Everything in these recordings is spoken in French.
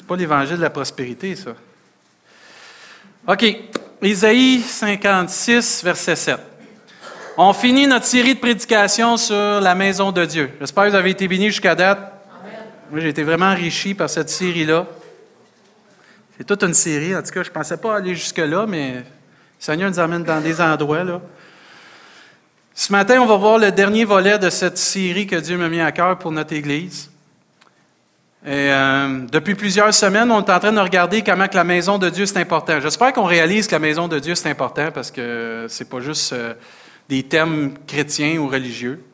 C'est pas l'évangile de la prospérité, ça. OK. Isaïe 56, verset 7. On finit notre série de prédications sur la maison de Dieu. J'espère que vous avez été bénis jusqu'à date. Moi, j'ai été vraiment enrichi par cette série-là. C'est toute une série. En tout cas, je ne pensais pas aller jusque-là, mais le Seigneur nous amène dans des endroits. Là. Ce matin, on va voir le dernier volet de cette série que Dieu m'a mis à cœur pour notre Église. Et, euh, depuis plusieurs semaines, on est en train de regarder comment que la maison de Dieu c'est important. J'espère qu'on réalise que la maison de Dieu c'est important parce que c'est pas juste euh, des thèmes chrétiens ou religieux.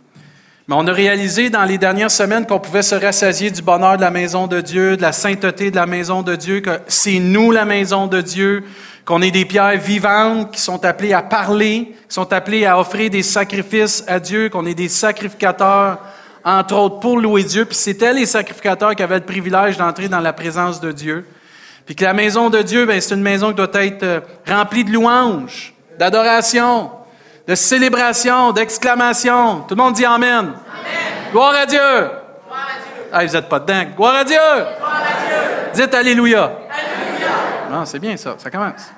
Mais on a réalisé dans les dernières semaines qu'on pouvait se rassasier du bonheur de la maison de Dieu, de la sainteté de la maison de Dieu, que c'est nous la maison de Dieu, qu'on est des pierres vivantes qui sont appelées à parler, qui sont appelées à offrir des sacrifices à Dieu, qu'on est des sacrificateurs entre autres pour louer Dieu, puis c'était les sacrificateurs qui avaient le privilège d'entrer dans la présence de Dieu. Puis que la maison de Dieu, ben, c'est une maison qui doit être euh, remplie de louanges, d'adoration, de célébration, d'exclamation. Tout le monde dit Amen. Amen. Gloire à Dieu. Gloire à Dieu. Ah, vous n'êtes pas dedans. Gloire à Dieu. Gloire à Dieu. Dites Alléluia. Alléluia. Non, c'est bien ça. Ça commence.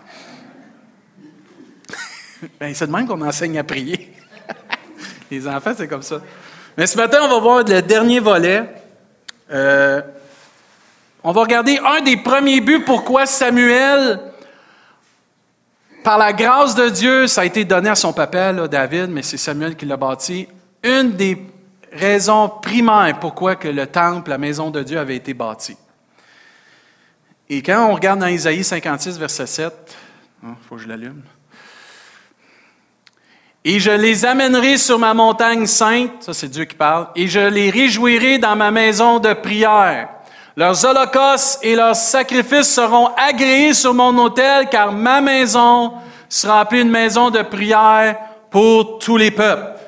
ben, c'est de même qu'on enseigne à prier. Les enfants, c'est comme ça. Mais ce matin, on va voir le dernier volet. Euh, on va regarder un des premiers buts pourquoi Samuel, par la grâce de Dieu, ça a été donné à son papa, David, mais c'est Samuel qui l'a bâti. Une des raisons primaires pourquoi que le temple, la maison de Dieu avait été bâti. Et quand on regarde dans Isaïe 56, verset 7, il faut que je l'allume. Et je les amènerai sur ma montagne sainte, ça c'est Dieu qui parle, et je les réjouirai dans ma maison de prière. Leurs holocaustes et leurs sacrifices seront agréés sur mon autel, car ma maison sera appelée une maison de prière pour tous les peuples.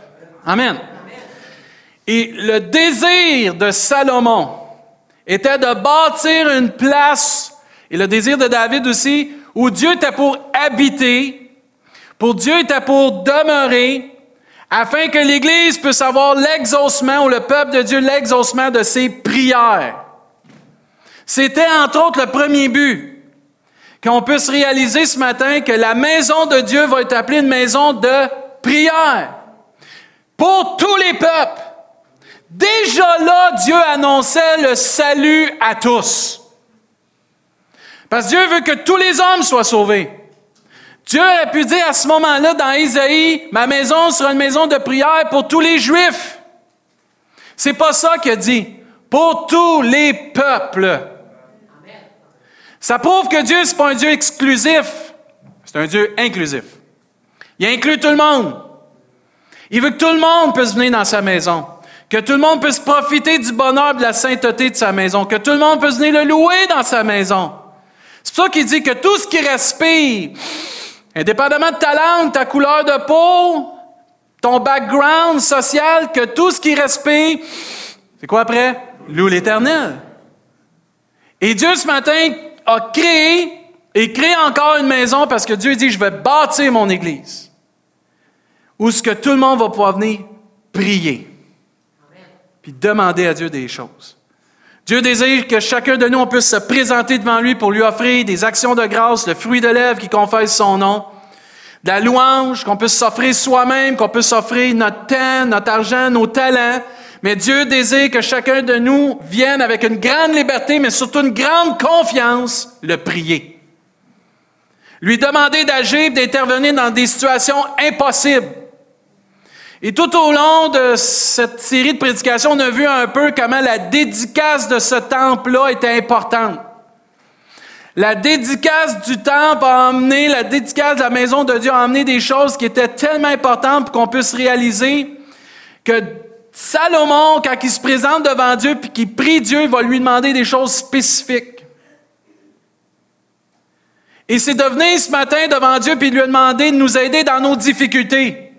Amen. Et le désir de Salomon était de bâtir une place, et le désir de David aussi, où Dieu était pour habiter, pour Dieu était pour demeurer, afin que l'Église puisse avoir l'exaucement, ou le peuple de Dieu, l'exaucement de ses prières. C'était entre autres le premier but, qu'on puisse réaliser ce matin que la maison de Dieu va être appelée une maison de prière pour tous les peuples. Déjà là, Dieu annonçait le salut à tous. Parce que Dieu veut que tous les hommes soient sauvés. Dieu aurait pu dire à ce moment-là dans Isaïe, ma maison sera une maison de prière pour tous les Juifs. C'est pas ça qu'il a dit. Pour tous les peuples. Ça prouve que Dieu, c'est pas un Dieu exclusif. C'est un Dieu inclusif. Il inclut tout le monde. Il veut que tout le monde puisse venir dans sa maison. Que tout le monde puisse profiter du bonheur de la sainteté de sa maison. Que tout le monde puisse venir le louer dans sa maison. C'est pour ça qu'il dit que tout ce qui respire, Indépendamment de ta langue, ta couleur de peau, ton background social, que tout ce qui respire, c'est quoi après? Loue l'Éternel. Et Dieu, ce matin, a créé et crée encore une maison parce que Dieu dit, je vais bâtir mon Église. Où ce que tout le monde va pouvoir venir prier. Puis demander à Dieu des choses. Dieu désire que chacun de nous on puisse se présenter devant lui pour lui offrir des actions de grâce, le fruit de lèvres qui confesse son nom, de la louange, qu'on puisse s'offrir soi-même, qu'on puisse offrir notre temps, notre argent, nos talents. Mais Dieu désire que chacun de nous vienne avec une grande liberté, mais surtout une grande confiance, le prier. Lui demander d'agir, d'intervenir dans des situations impossibles. Et tout au long de cette série de prédications, on a vu un peu comment la dédicace de ce temple-là était importante. La dédicace du temple a emmené, la dédicace de la maison de Dieu a emmené des choses qui étaient tellement importantes pour qu'on puisse réaliser que Salomon, quand il se présente devant Dieu puis qu'il prie Dieu, il va lui demander des choses spécifiques. Et c'est de venir ce matin devant Dieu puis lui demander de nous aider dans nos difficultés.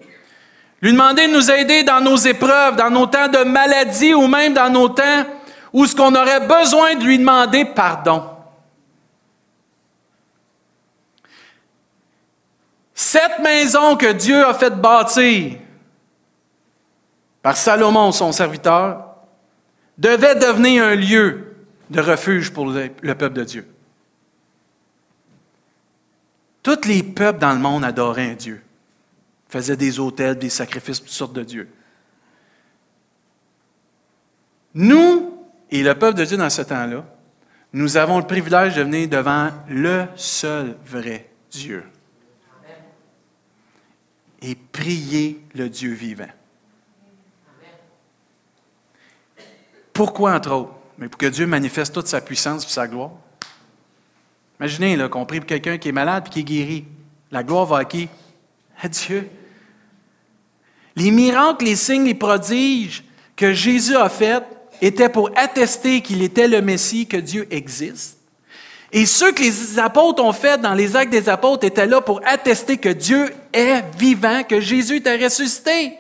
Lui demander de nous aider dans nos épreuves, dans nos temps de maladie ou même dans nos temps où ce qu'on aurait besoin de lui demander pardon. Cette maison que Dieu a fait bâtir par Salomon, son serviteur, devait devenir un lieu de refuge pour le, le peuple de Dieu. Tous les peuples dans le monde adoraient un Dieu, faisaient des autels, des sacrifices, toutes sortes de dieux. Nous et le peuple de Dieu dans ce temps-là, nous avons le privilège de venir devant le seul vrai Dieu et prier le Dieu vivant. Pourquoi, entre autres? Mais pour que Dieu manifeste toute sa puissance et sa gloire. Imaginez qu'on prie pour quelqu'un qui est malade et qui est guéri. La gloire va à qui? À Dieu. Les miracles, les signes, les prodiges que Jésus a faits étaient pour attester qu'il était le Messie, que Dieu existe. Et ceux que les apôtres ont fait dans les actes des apôtres étaient là pour attester que Dieu est vivant, que Jésus était ressuscité.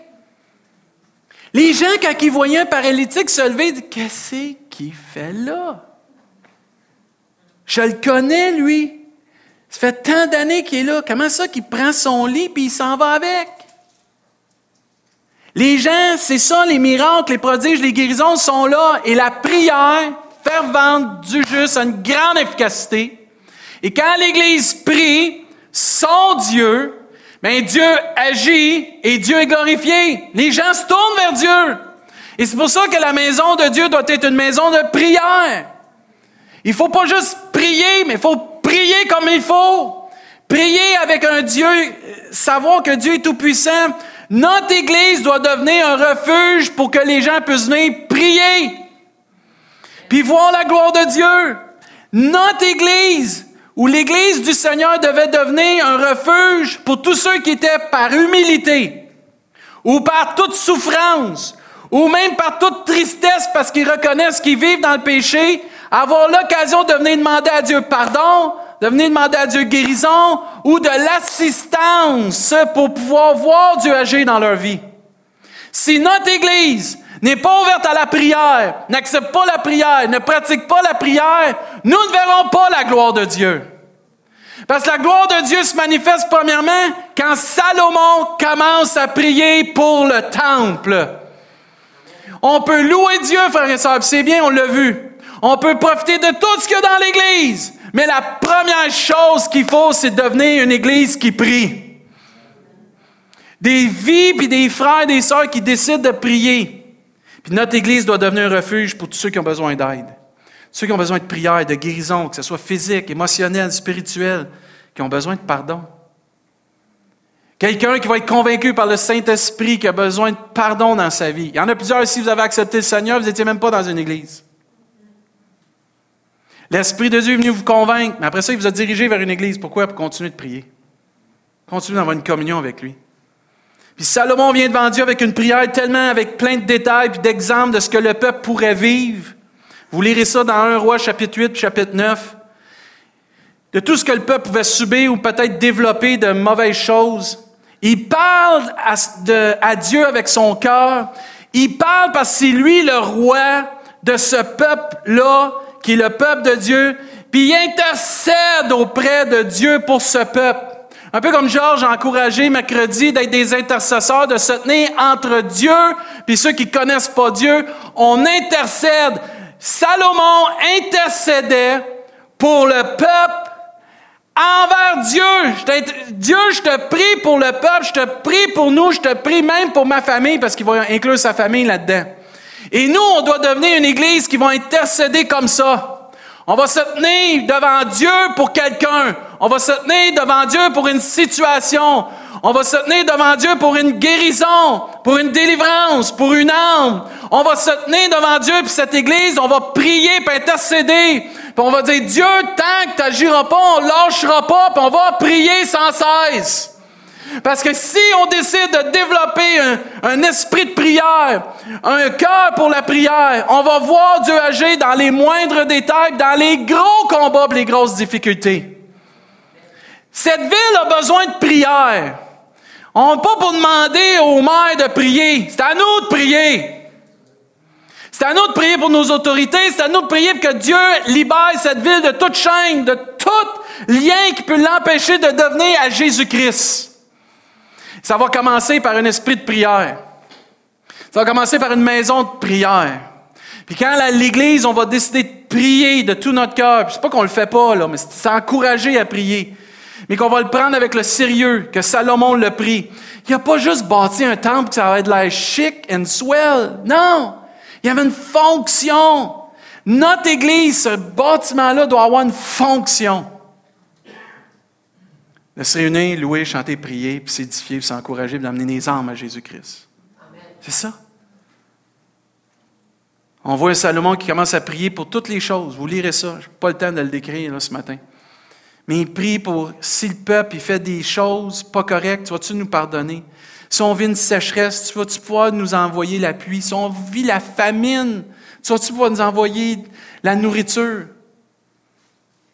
Les gens, quand ils voyaient un paralytique se lever, disent Qu'est-ce qu'il fait là? Je le connais, lui. Ça fait tant d'années qu'il est là. Comment ça qu'il prend son lit puis il s'en va avec? Les gens, c'est ça, les miracles, les prodiges, les guérisons sont là. Et la prière fervente du juste a une grande efficacité. Et quand l'Église prie son Dieu, mais Dieu agit et Dieu est glorifié. Les gens se tournent vers Dieu. Et c'est pour ça que la maison de Dieu doit être une maison de prière. Il faut pas juste prier, mais il faut prier comme il faut. Prier avec un Dieu, savoir que Dieu est tout-puissant. Notre Église doit devenir un refuge pour que les gens puissent venir prier puis voir la gloire de Dieu. Notre Église, où l'Église du Seigneur devait devenir un refuge pour tous ceux qui étaient par humilité, ou par toute souffrance, ou même par toute tristesse parce qu'ils reconnaissent qu'ils vivent dans le péché, avoir l'occasion de venir demander à Dieu pardon, de venir demander à Dieu guérison ou de l'assistance pour pouvoir voir Dieu agir dans leur vie. Si notre Église n'est pas ouverte à la prière, n'accepte pas la prière, ne pratique pas la prière, nous ne verrons pas la gloire de Dieu. Parce que la gloire de Dieu se manifeste premièrement quand Salomon commence à prier pour le temple. On peut louer Dieu, frères et sœurs, c'est bien, on l'a vu. On peut profiter de tout ce qu'il y a dans l'Église. Mais la première chose qu'il faut, c'est devenir une Église qui prie. Des vies, puis des frères des sœurs qui décident de prier. Puis notre Église doit devenir un refuge pour tous ceux qui ont besoin d'aide. Ceux qui ont besoin de prière, de guérison, que ce soit physique, émotionnel, spirituel, qui ont besoin de pardon. Quelqu'un qui va être convaincu par le Saint-Esprit qui a besoin de pardon dans sa vie. Il y en a plusieurs, si vous avez accepté le Seigneur, vous n'étiez même pas dans une église. L'Esprit de Dieu est venu vous convaincre, mais après ça, il vous a dirigé vers une église. Pourquoi? Pour continuer de prier. Continuer d'avoir une communion avec lui. Puis Salomon vient devant Dieu avec une prière tellement avec plein de détails et d'exemples de ce que le peuple pourrait vivre. Vous lirez ça dans 1 roi chapitre 8 chapitre 9. De tout ce que le peuple pouvait subir ou peut-être développer de mauvaises choses. Il parle à, à Dieu avec son cœur. Il parle parce que c'est lui le roi de ce peuple-là, qui est le peuple de Dieu. Puis il intercède auprès de Dieu pour ce peuple. Un peu comme Georges a encouragé mercredi d'être des intercesseurs, de se tenir entre Dieu puis ceux qui connaissent pas Dieu. On intercède. Salomon intercédait pour le peuple envers Dieu. Dieu, je te prie pour le peuple, je te prie pour nous, je te prie même pour ma famille, parce qu'il va inclure sa famille là-dedans. Et nous, on doit devenir une église qui va intercéder comme ça. On va se tenir devant Dieu pour quelqu'un. On va se tenir devant Dieu pour une situation. On va se tenir devant Dieu pour une guérison, pour une délivrance, pour une âme. On va se tenir devant Dieu, puis cette Église, on va prier, puis intercéder. Puis on va dire, Dieu, tant que tu n'agiras pas, on lâchera pas, puis on va prier sans cesse. Parce que si on décide de développer un, esprit de prière, un cœur pour la prière, on va voir Dieu agir dans les moindres détails, dans les gros combats, les grosses difficultés. Cette ville a besoin de prière. On n'est pas pour demander aux maires de prier. C'est à nous de prier. C'est à nous de prier pour nos autorités. C'est à nous de prier pour que Dieu libère cette ville de toute chaîne, de tout lien qui peut l'empêcher de devenir à Jésus-Christ. Ça va commencer par un esprit de prière. Ça va commencer par une maison de prière. Puis quand l'Église, on va décider de prier de tout notre cœur, c'est pas qu'on le fait pas, là, mais c'est encourager à prier, mais qu'on va le prendre avec le sérieux que Salomon le prit. Il a pas juste bâti un temple que ça va être l'air chic and swell. Non! Il y avait une fonction. Notre Église, ce bâtiment-là doit avoir une fonction. De se réunir, louer, chanter, prier, puis s'édifier, puis s'encourager, puis d'amener les âmes à Jésus-Christ. C'est ça. On voit un Salomon qui commence à prier pour toutes les choses. Vous lirez ça. Je n'ai pas le temps de le décrire là, ce matin. Mais il prie pour si le peuple il fait des choses pas correctes, tu vas-tu nous pardonner? Si on vit une sécheresse, tu vas-tu pouvoir nous envoyer la pluie? Si on vit la famine, tu vas-tu pouvoir nous envoyer la nourriture?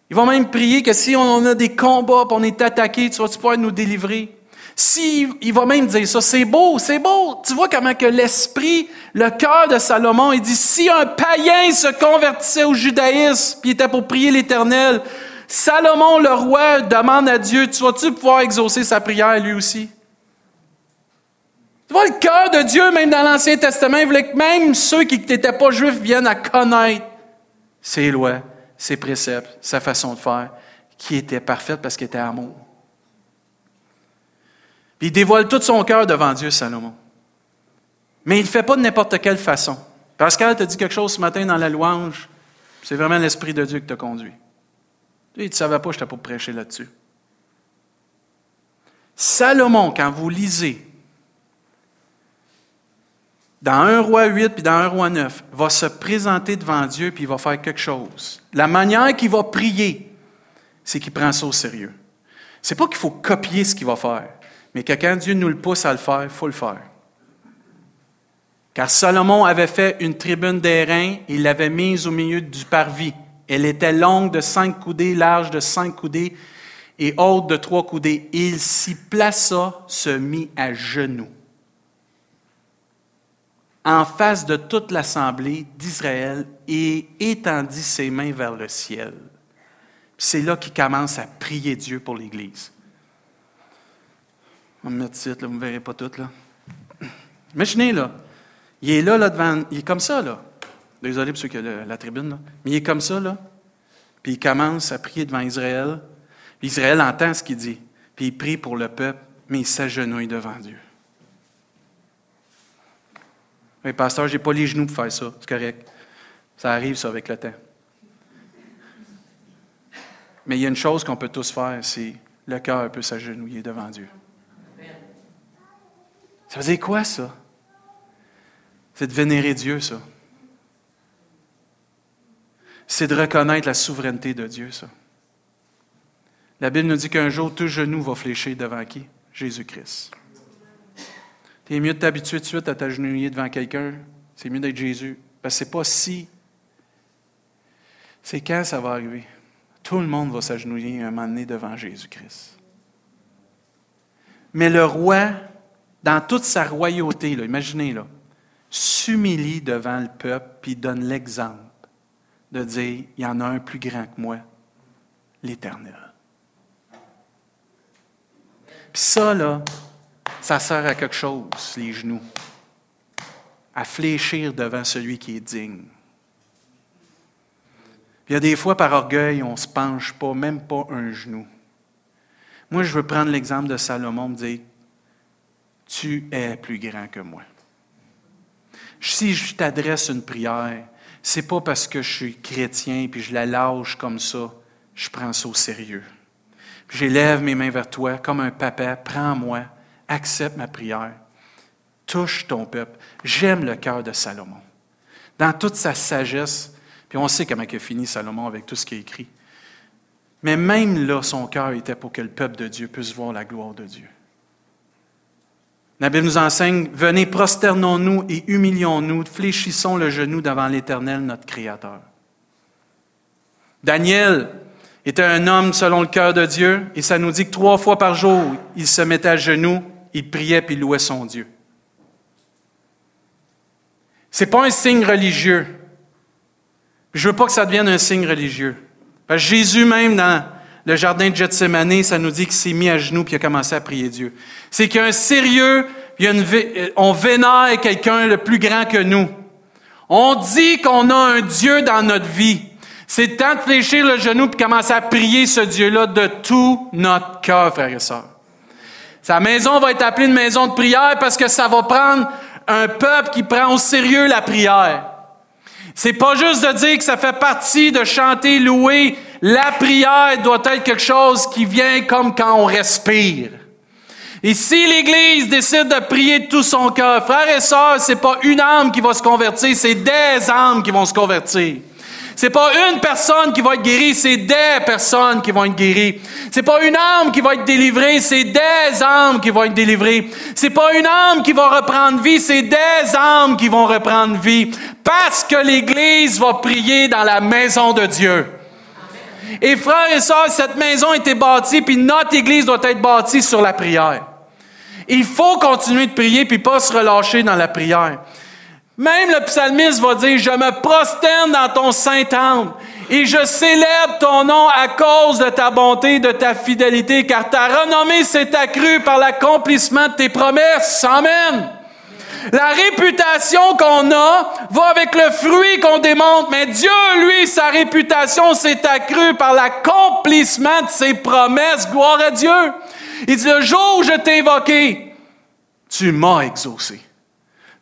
Il va même prier que si on a des combats, on est attaqué, tu vas-tu pouvoir nous délivrer? Si, il va même dire ça, c'est beau, c'est beau. Tu vois comment que l'esprit, le cœur de Salomon, il dit, si un païen se convertissait au judaïsme, puis était pour prier l'Éternel, Salomon, le roi, demande à Dieu, tu vas-tu pouvoir exaucer sa prière lui aussi? Tu vois, le cœur de Dieu, même dans l'Ancien Testament, il voulait que même ceux qui n'étaient pas juifs viennent à connaître ses lois, ses préceptes, sa façon de faire, qui était parfaite parce qu'il était amour. Puis il dévoile tout son cœur devant Dieu, Salomon. Mais il ne le fait pas de n'importe quelle façon. Pascal t'a dit quelque chose ce matin dans la louange? C'est vraiment l'Esprit de Dieu qui t'a conduit. Tu ne savais pas, je t'ai pas prêcher là-dessus. Salomon, quand vous lisez dans 1 roi 8 puis dans 1 roi 9, va se présenter devant Dieu puis il va faire quelque chose. La manière qu'il va prier, c'est qu'il prend ça au sérieux. C'est pas qu'il faut copier ce qu'il va faire. Mais que quand Dieu nous le pousse à le faire, il faut le faire. Car Salomon avait fait une tribune d'airain, il l'avait mise au milieu du parvis. Elle était longue de cinq coudées, large de cinq coudées et haute de trois coudées. Il s'y plaça, se mit à genoux, en face de toute l'assemblée d'Israël et étendit ses mains vers le ciel. C'est là qu'il commence à prier Dieu pour l'Église. On va me mettre là, vous ne verrez pas tout. Là. Imaginez, là. Il est là, là, devant. Il est comme ça, là. Désolé pour ceux qui ont la, tribune. Mais il est comme ça, là. Puis il commence à prier devant Israël. Israël entend ce qu'il dit. Puis il prie pour le peuple, mais il s'agenouille devant Dieu. Mais pasteur, je n'ai pas les genoux pour faire ça. C'est correct. Ça arrive, ça, avec le temps. Mais il y a une chose qu'on peut tous faire, c'est le cœur peut s'agenouiller devant Dieu. Ça veut quoi, ça? C'est de vénérer Dieu, ça. C'est de reconnaître la souveraineté de Dieu, ça. La Bible nous dit qu'un jour, tout genou va fléchir devant qui? Jésus-Christ. Tu es mieux de t'habituer tout de suite à t'agenouiller devant quelqu'un. C'est mieux d'être Jésus. Parce que ce n'est pas si. C'est quand ça va arriver? Tout le monde va s'agenouiller un moment donné devant Jésus-Christ. Mais le roi dans toute sa royauté, imaginez, là, s'humilie devant le peuple, puis donne l'exemple de dire, il y en a un plus grand que moi, l'Éternel. Puis ça, là, ça sert à quelque chose, les genoux, à fléchir devant celui qui est digne. Il y a des fois, par orgueil, on ne se penche pas, même pas un genou. Moi, je veux prendre l'exemple de Salomon, me dire, tu es plus grand que moi. Si je t'adresse une prière, c'est pas parce que je suis chrétien puis je la lâche comme ça, je prends ça au sérieux. J'élève mes mains vers toi comme un papa, prends-moi, accepte ma prière, touche ton peuple. J'aime le cœur de Salomon. Dans toute sa sagesse, puis on sait comment il a fini Salomon avec tout ce qu'il a écrit. Mais même là, son cœur était pour que le peuple de Dieu puisse voir la gloire de Dieu. La Bible nous enseigne, venez, prosternons-nous et humilions-nous, fléchissons le genou devant l'Éternel, notre Créateur. Daniel était un homme selon le cœur de Dieu, et ça nous dit que trois fois par jour, il se mettait à genoux, il priait puis il louait son Dieu. Ce n'est pas un signe religieux. Je ne veux pas que ça devienne un signe religieux. Jésus même, dans le jardin de Gethsemane, ça nous dit qu'il s'est mis à genoux il a commencé à prier Dieu. C'est qu'il y a un sérieux, il une, on vénère quelqu'un le plus grand que nous. On dit qu'on a un Dieu dans notre vie. C'est temps de fléchir le genou et commencer à prier ce Dieu-là de tout notre cœur, frères et sœurs. Sa maison va être appelée une maison de prière parce que ça va prendre un peuple qui prend au sérieux la prière. C'est pas juste de dire que ça fait partie de chanter, louer. La prière doit être quelque chose qui vient comme quand on respire. Et si l'Église décide de prier de tout son cœur, frères et sœurs, c'est pas une âme qui va se convertir, c'est des âmes qui vont se convertir. C'est pas une personne qui va être guérie, c'est des personnes qui vont être guéries. C'est pas une âme qui va être délivrée, c'est des âmes qui vont être délivrées. C'est pas une âme qui va reprendre vie, c'est des âmes qui vont reprendre vie. Parce que l'Église va prier dans la maison de Dieu. Et frères et sœurs, cette maison a été bâtie, puis notre Église doit être bâtie sur la prière. Il faut continuer de prier, puis pas se relâcher dans la prière. Même le psalmiste va dire, je me prosterne dans ton saint temple et je célèbre ton nom à cause de ta bonté, de ta fidélité, car ta renommée s'est accrue par l'accomplissement de tes promesses. Amen. La réputation qu'on a va avec le fruit qu'on démontre, mais Dieu, lui, sa réputation s'est accrue par l'accomplissement de ses promesses. Gloire à Dieu. Il dit, le jour où je t'ai invoqué, tu m'as exaucé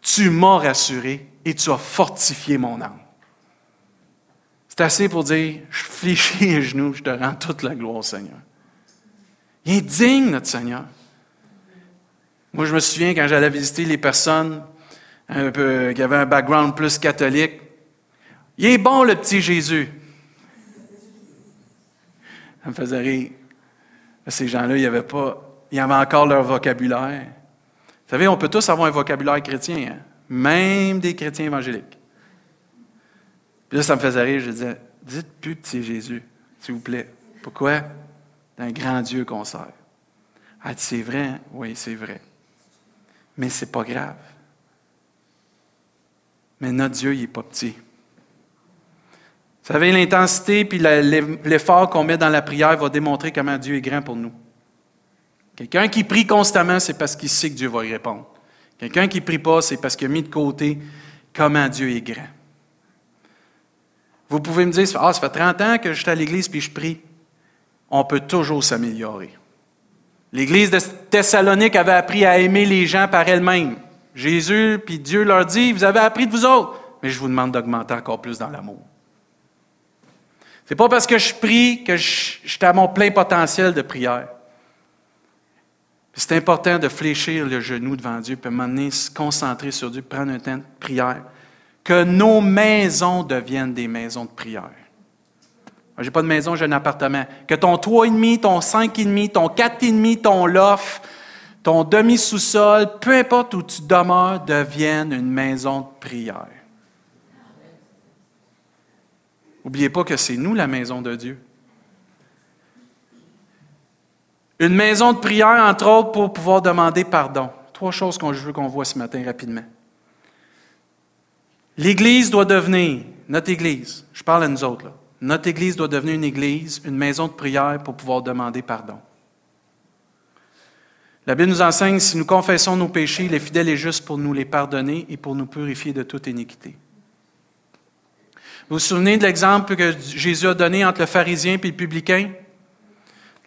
tu m'as rassuré et tu as fortifié mon âme. C'est assez pour dire, je fléchis les genoux, je te rends toute la gloire, Seigneur. Il est digne, notre Seigneur. Moi, je me souviens quand j'allais visiter les personnes un peu, qui avaient un background plus catholique. Il est bon, le petit Jésus. Ça me faisait rire. Ces gens-là, ils avaient pas, ils avaient encore leur vocabulaire. Vous savez, on peut tous avoir un vocabulaire chrétien, hein? même des chrétiens évangéliques. Puis là, ça me faisait rire. Je disais, dites plus petit Jésus, s'il vous plaît. Pourquoi? C'est un grand Dieu qu'on sert. Ah, c'est vrai? Hein? Oui, c'est vrai. Mais c'est pas grave. Mais notre Dieu, il n'est pas petit. Vous savez, l'intensité puis l'effort qu'on met dans la prière va démontrer comment Dieu est grand pour nous. Quelqu'un qui prie constamment, c'est parce qu'il sait que Dieu va y répondre. Quelqu'un qui prie pas, c'est parce qu'il a mis de côté comment Dieu est grand. Vous pouvez me dire, ah, ça fait 30 ans que je suis à l'église puis je prie. On peut toujours s'améliorer. L'église de Thessalonique avait appris à aimer les gens par elle-même. Jésus puis Dieu leur dit, vous avez appris de vous autres, mais je vous demande d'augmenter encore plus dans l'amour. C'est pas parce que je prie que je suis à mon plein potentiel de prière. C'est important de fléchir le genou devant Dieu, puis se concentrer sur Dieu, prendre un temps de prière. Que nos maisons deviennent des maisons de prière. Je n'ai pas de maison, j'ai un appartement. Que ton 3,5, ton 5,5, ton 4,5, ton loft, ton demi-sous-sol, peu importe où tu demeures, devienne une maison de prière. N'oubliez pas que c'est nous la maison de Dieu. Une maison de prière, entre autres, pour pouvoir demander pardon. Trois choses que je veux qu'on voit ce matin rapidement. L'Église doit devenir, notre Église, je parle à nous autres, là, notre Église doit devenir une Église, une maison de prière pour pouvoir demander pardon. La Bible nous enseigne, si nous confessons nos péchés, il est fidèle et juste pour nous les pardonner et pour nous purifier de toute iniquité. Vous vous souvenez de l'exemple que Jésus a donné entre le pharisien et le publicain?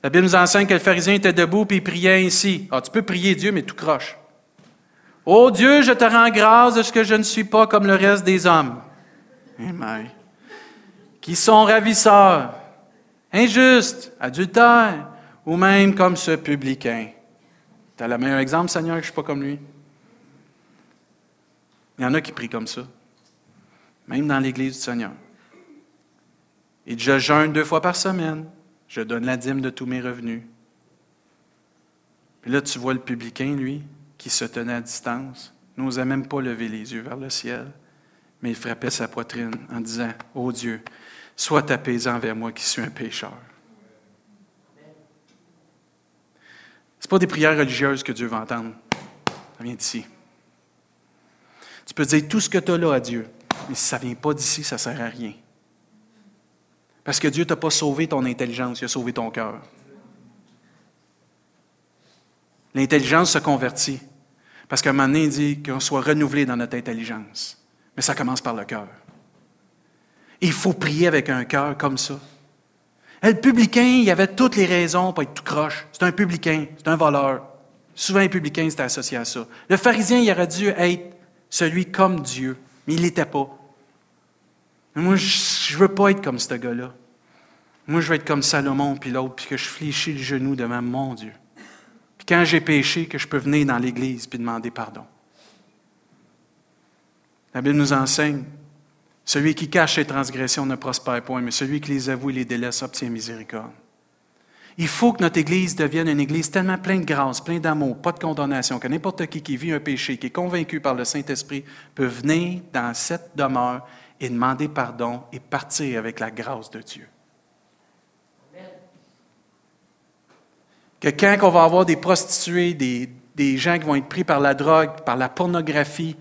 La Bible nous enseigne que le pharisien était debout et il priait ainsi. Ah, tu peux prier Dieu, mais tout croche. Ô Dieu, je te rends grâce de ce que je ne suis pas comme le reste des hommes. Amen. Qui sont ravisseurs, injustes, adultères, ou même comme ce publicain. Tu as le meilleur exemple, Seigneur, que je ne suis pas comme lui? Il y en a qui prient comme ça, même dans l'Église du Seigneur. Et je jeûne deux fois par semaine. Je donne la dîme de tous mes revenus. Puis là, tu vois le publicain, lui, qui se tenait à distance, n'osait même pas lever les yeux vers le ciel, mais il frappait sa poitrine en disant Ô Dieu, sois apaisant envers moi qui suis un pécheur. Ce pas des prières religieuses que Dieu va entendre. Ça vient d'ici. Tu peux dire tout ce que tu as là à Dieu, mais si ça ne vient pas d'ici, ça ne sert à rien. Parce que Dieu t'a pas sauvé ton intelligence, il a sauvé ton cœur. L'intelligence se convertit. Parce qu'à un moment donné, il dit qu'on soit renouvelé dans notre intelligence. Mais ça commence par le cœur. Il faut prier avec un cœur comme ça. le publicain, il avait toutes les raisons pour être tout croche. C'est un publicain, c'est un voleur. Souvent, un publicain, c'était associé à ça. Le pharisien, il aurait dû être celui comme Dieu, mais il n'était pas. moi, je ne veux pas être comme ce gars-là. Moi, je veux être comme Salomon, puis l'autre, puis que je fléchis le genou devant mon Dieu. Puis quand j'ai péché, que je peux venir dans l'Église puis demander pardon. La Bible nous enseigne, celui qui cache ses transgressions ne prospère point, mais celui qui les avoue et les délaisse obtient miséricorde. Il faut que notre Église devienne une Église tellement pleine de grâce, pleine d'amour, pas de condamnation, que n'importe qui qui vit un péché, qui est convaincu par le Saint-Esprit, peut venir dans cette demeure et demander pardon et partir avec la grâce de Dieu. que quand on va avoir des prostituées, des, des gens qui vont être pris par la drogue, par la pornographie,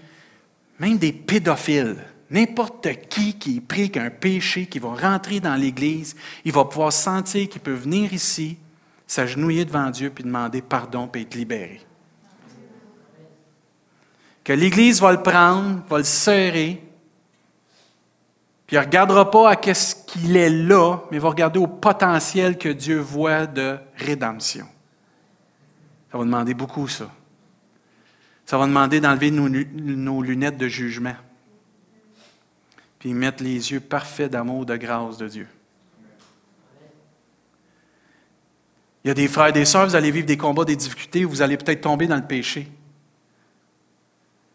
même des pédophiles, n'importe qui qui est pris qu'un péché, qui va rentrer dans l'Église, il va pouvoir sentir qu'il peut venir ici, s'agenouiller devant Dieu, puis demander pardon, puis être libéré. Que l'Église va le prendre, va le serrer, puis il ne regardera pas à ce qu'il est là, mais il va regarder au potentiel que Dieu voit de rédemption. Ça va demander beaucoup, ça. Ça va demander d'enlever nos, lunettes de jugement. Puis mettre les yeux parfaits d'amour, de grâce de Dieu. Il y a des frères et des sœurs, vous allez vivre des combats, des difficultés, vous allez peut-être tomber dans le péché.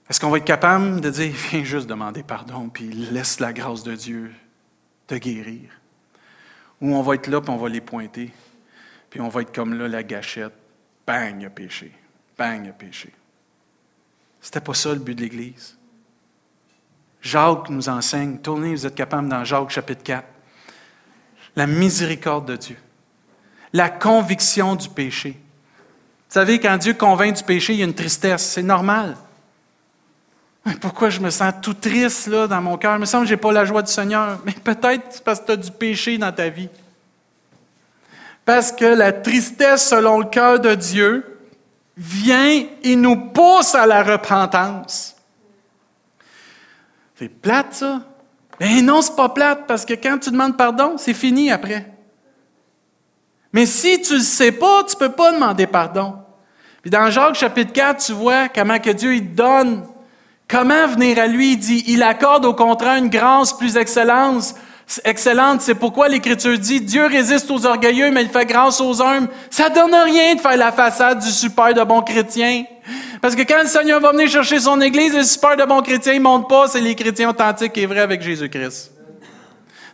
Est-ce qu'on va être capable de dire, viens juste demander pardon, puis laisse la grâce de Dieu te guérir? Ou on va être là, puis on va les pointer, puis on va être comme là, la gâchette. Bang, il a péché. Bang, il a péché. C'était pas ça le but de l'Église. Jacques nous enseigne, tournez, vous êtes capable dans Jacques chapitre 4, la miséricorde de Dieu, la conviction du péché. Vous savez, quand Dieu convainc du péché, il y a une tristesse, c'est normal. Pourquoi je me sens tout triste là, dans mon cœur? Il me semble que je n'ai pas la joie du Seigneur. Mais peut-être parce que tu as du péché dans ta vie. Parce que la tristesse selon le cœur de Dieu vient et nous pousse à la repentance. C'est plate, ça? Mais non, c'est pas plate, parce que quand tu demandes pardon, c'est fini après. Mais si tu ne le sais pas, tu ne peux pas demander pardon. Puis dans Jacques chapitre 4, tu vois comment que Dieu il donne Comment venir à lui? Il dit, il accorde au contraire une grâce plus excellente. Excellente, c'est pourquoi l'Écriture dit, Dieu résiste aux orgueilleux, mais il fait grâce aux humbles. Ça donne rien de faire la façade du super de bon chrétien. Parce que quand le Seigneur va venir chercher son Église, le super de bon chrétien, il monte pas, c'est les chrétiens authentiques et vrais avec Jésus-Christ.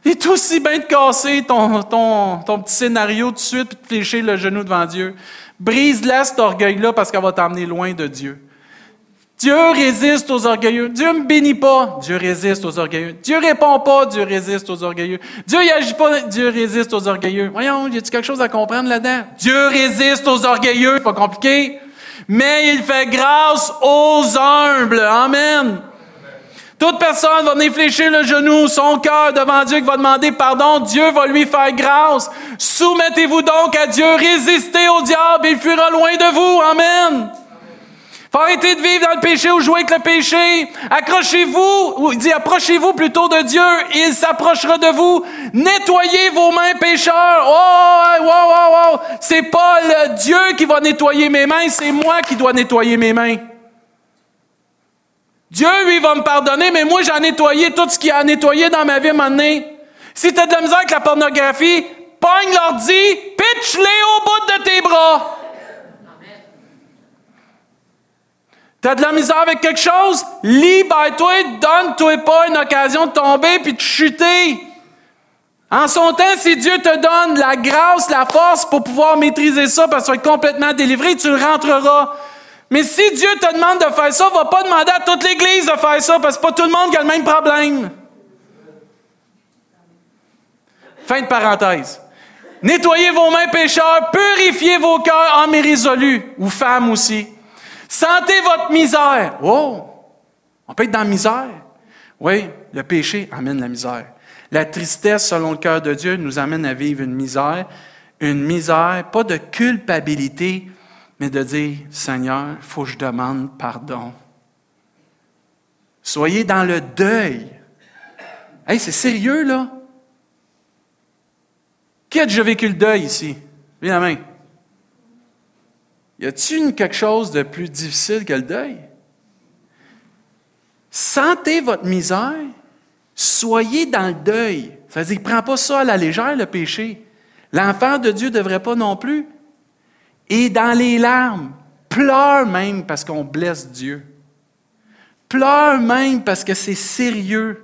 Il est aussi bien de casser ton, ton, ton petit scénario de suite, puis de flécher le genou devant Dieu. Brise-la cet orgueil-là parce qu'elle va t'emmener loin de Dieu. Dieu résiste aux orgueilleux. Dieu ne bénit pas. Dieu résiste aux orgueilleux. Dieu répond pas. Dieu résiste aux orgueilleux. Dieu n'agit pas. Dieu résiste aux orgueilleux. Voyons, y a quelque chose à comprendre là-dedans? Dieu résiste aux orgueilleux. Pas compliqué. Mais il fait grâce aux humbles. Amen. Toute personne va venir fléchir le genou, son cœur devant Dieu, qui va demander pardon. Dieu va lui faire grâce. Soumettez-vous donc à Dieu. Résistez au diable il fuira loin de vous. Amen. Faut arrêter de vivre dans le péché ou jouer avec le péché. Accrochez-vous, il dit approchez-vous plutôt de Dieu il s'approchera de vous. Nettoyez vos mains pécheurs. Oh, wow, wow, wow. C'est pas le Dieu qui va nettoyer mes mains, c'est moi qui dois nettoyer mes mains. Dieu, lui, va me pardonner, mais moi, j'ai nettoyé tout ce qu'il a nettoyé dans ma vie maintenant. Si tu as de la misère avec la pornographie, pogne l'ordi, pitch-les au bout de tes bras. T'as de la misère avec quelque chose? Libère-toi, donne-toi pas une occasion de tomber puis de chuter. En son temps, si Dieu te donne la grâce, la force pour pouvoir maîtriser ça, parce que tu être complètement délivré, tu rentreras. Mais si Dieu te demande de faire ça, va pas demander à toute l'Église de faire ça, parce que pas tout le monde a le même problème. Fin de parenthèse. Nettoyez vos mains pécheurs, purifiez vos cœurs, hommes irrésolus, ou femmes aussi. Sentez votre misère. Oh, on peut être dans la misère. Oui, le péché amène la misère. La tristesse, selon le cœur de Dieu, nous amène à vivre une misère. Une misère, pas de culpabilité, mais de dire, Seigneur, il faut que je demande pardon. Soyez dans le deuil. Hey, c'est sérieux, là? Qui a déjà vécu le deuil ici? Viens la main. Y a-t-il quelque chose de plus difficile que le deuil? Sentez votre misère, soyez dans le deuil. Ça veut dire, prend pas ça à la légère, le péché. L'enfant de Dieu ne devrait pas non plus. Et dans les larmes, pleure même parce qu'on blesse Dieu. Pleure même parce que c'est sérieux.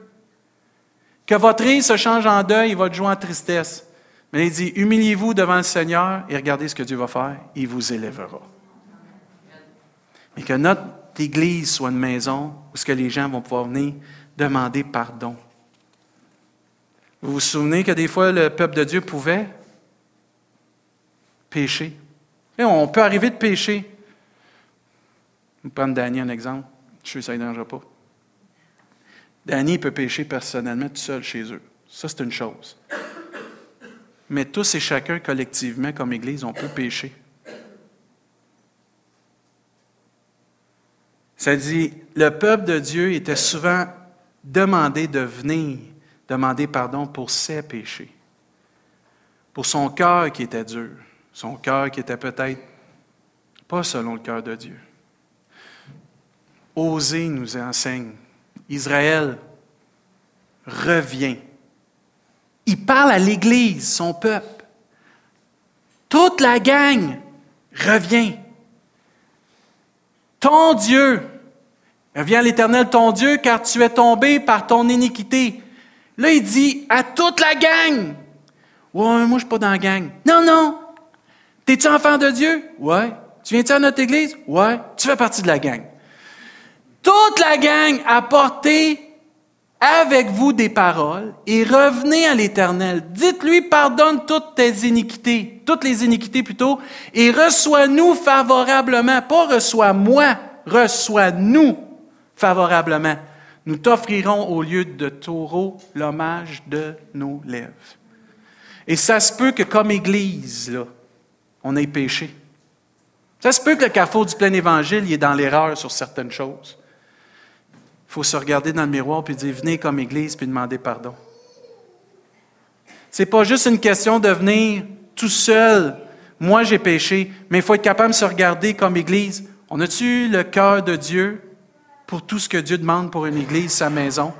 Que votre rire se change en deuil et votre joie en tristesse. Mais il dit, humiliez-vous devant le Seigneur et regardez ce que Dieu va faire. Il vous élèvera. Et que notre Église soit une maison où ce que les gens vont pouvoir venir demander pardon. Vous vous souvenez que des fois, le peuple de Dieu pouvait pécher. Et on peut arriver de pécher. Je vais prendre Danny un exemple. Je suis sûr que ça ne pas. Danny peut pécher personnellement tout seul chez eux. Ça, c'est une chose. Mais tous et chacun, collectivement, comme Église, on peut pécher. Ça dit, le peuple de Dieu était souvent demandé de venir demander pardon pour ses péchés, pour son cœur qui était dur, son cœur qui était peut-être pas selon le cœur de Dieu. Osez nous enseigne. Israël revient. Il parle à l'Église, son peuple. Toute la gang revient. Ton Dieu, revient à l'Éternel, ton Dieu, car tu es tombé par ton iniquité. Là, il dit à toute la gang. Ouais, moi, je suis pas dans la gang. Non, non. T'es-tu enfant de Dieu? Ouais. Tu viens-tu à notre église? Ouais. Tu fais partie de la gang. Toute la gang a porté avec vous des paroles et revenez à l'Éternel. Dites-lui, pardonne toutes tes iniquités, toutes les iniquités plutôt, et reçois-nous favorablement. Pas reçois-moi, reçois-nous favorablement. Nous t'offrirons au lieu de taureau l'hommage de nos lèvres. Et ça se peut que comme Église, on ait péché. Ça se peut que le carrefour du plein évangile il est dans l'erreur sur certaines choses. Faut se regarder dans le miroir et dire venez comme Église puis demander pardon. C'est pas juste une question de venir tout seul. Moi, j'ai péché, mais il faut être capable de se regarder comme Église. On a-tu le cœur de Dieu pour tout ce que Dieu demande pour une Église, sa maison?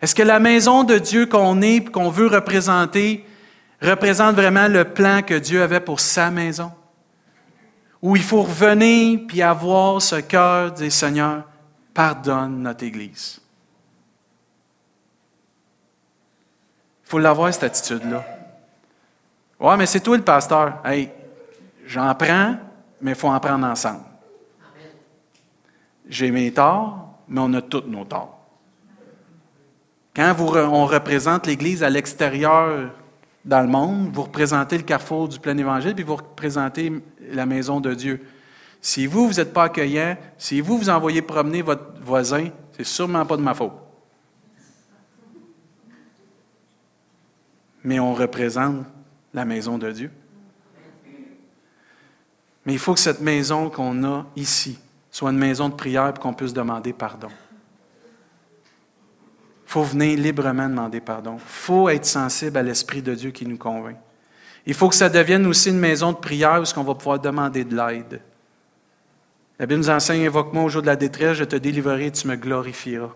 Est-ce que la maison de Dieu qu'on est, qu'on veut représenter, représente vraiment le plan que Dieu avait pour sa maison? Où il faut revenir puis avoir ce cœur des Seigneurs, pardonne notre Église. Il faut l'avoir, cette attitude-là. Ouais, mais c'est toi le pasteur. Hey, j'en prends, mais il faut en prendre ensemble. J'ai mes torts, mais on a tous nos torts. Quand vous, on représente l'Église à l'extérieur dans le monde, vous représentez le carrefour du plein évangile, puis vous représentez la maison de Dieu. Si vous, vous n'êtes pas accueillant, si vous, vous envoyez promener votre voisin, c'est sûrement pas de ma faute. Mais on représente la maison de Dieu. Mais il faut que cette maison qu'on a ici soit une maison de prière pour qu'on puisse demander pardon. Il faut venir librement demander pardon. Il faut être sensible à l'Esprit de Dieu qui nous convainc. Il faut que ça devienne aussi une maison de prière où on va pouvoir demander de l'aide. La Bible nous enseigne, invoque-moi au jour de la détresse, je te délivrerai et tu me glorifieras.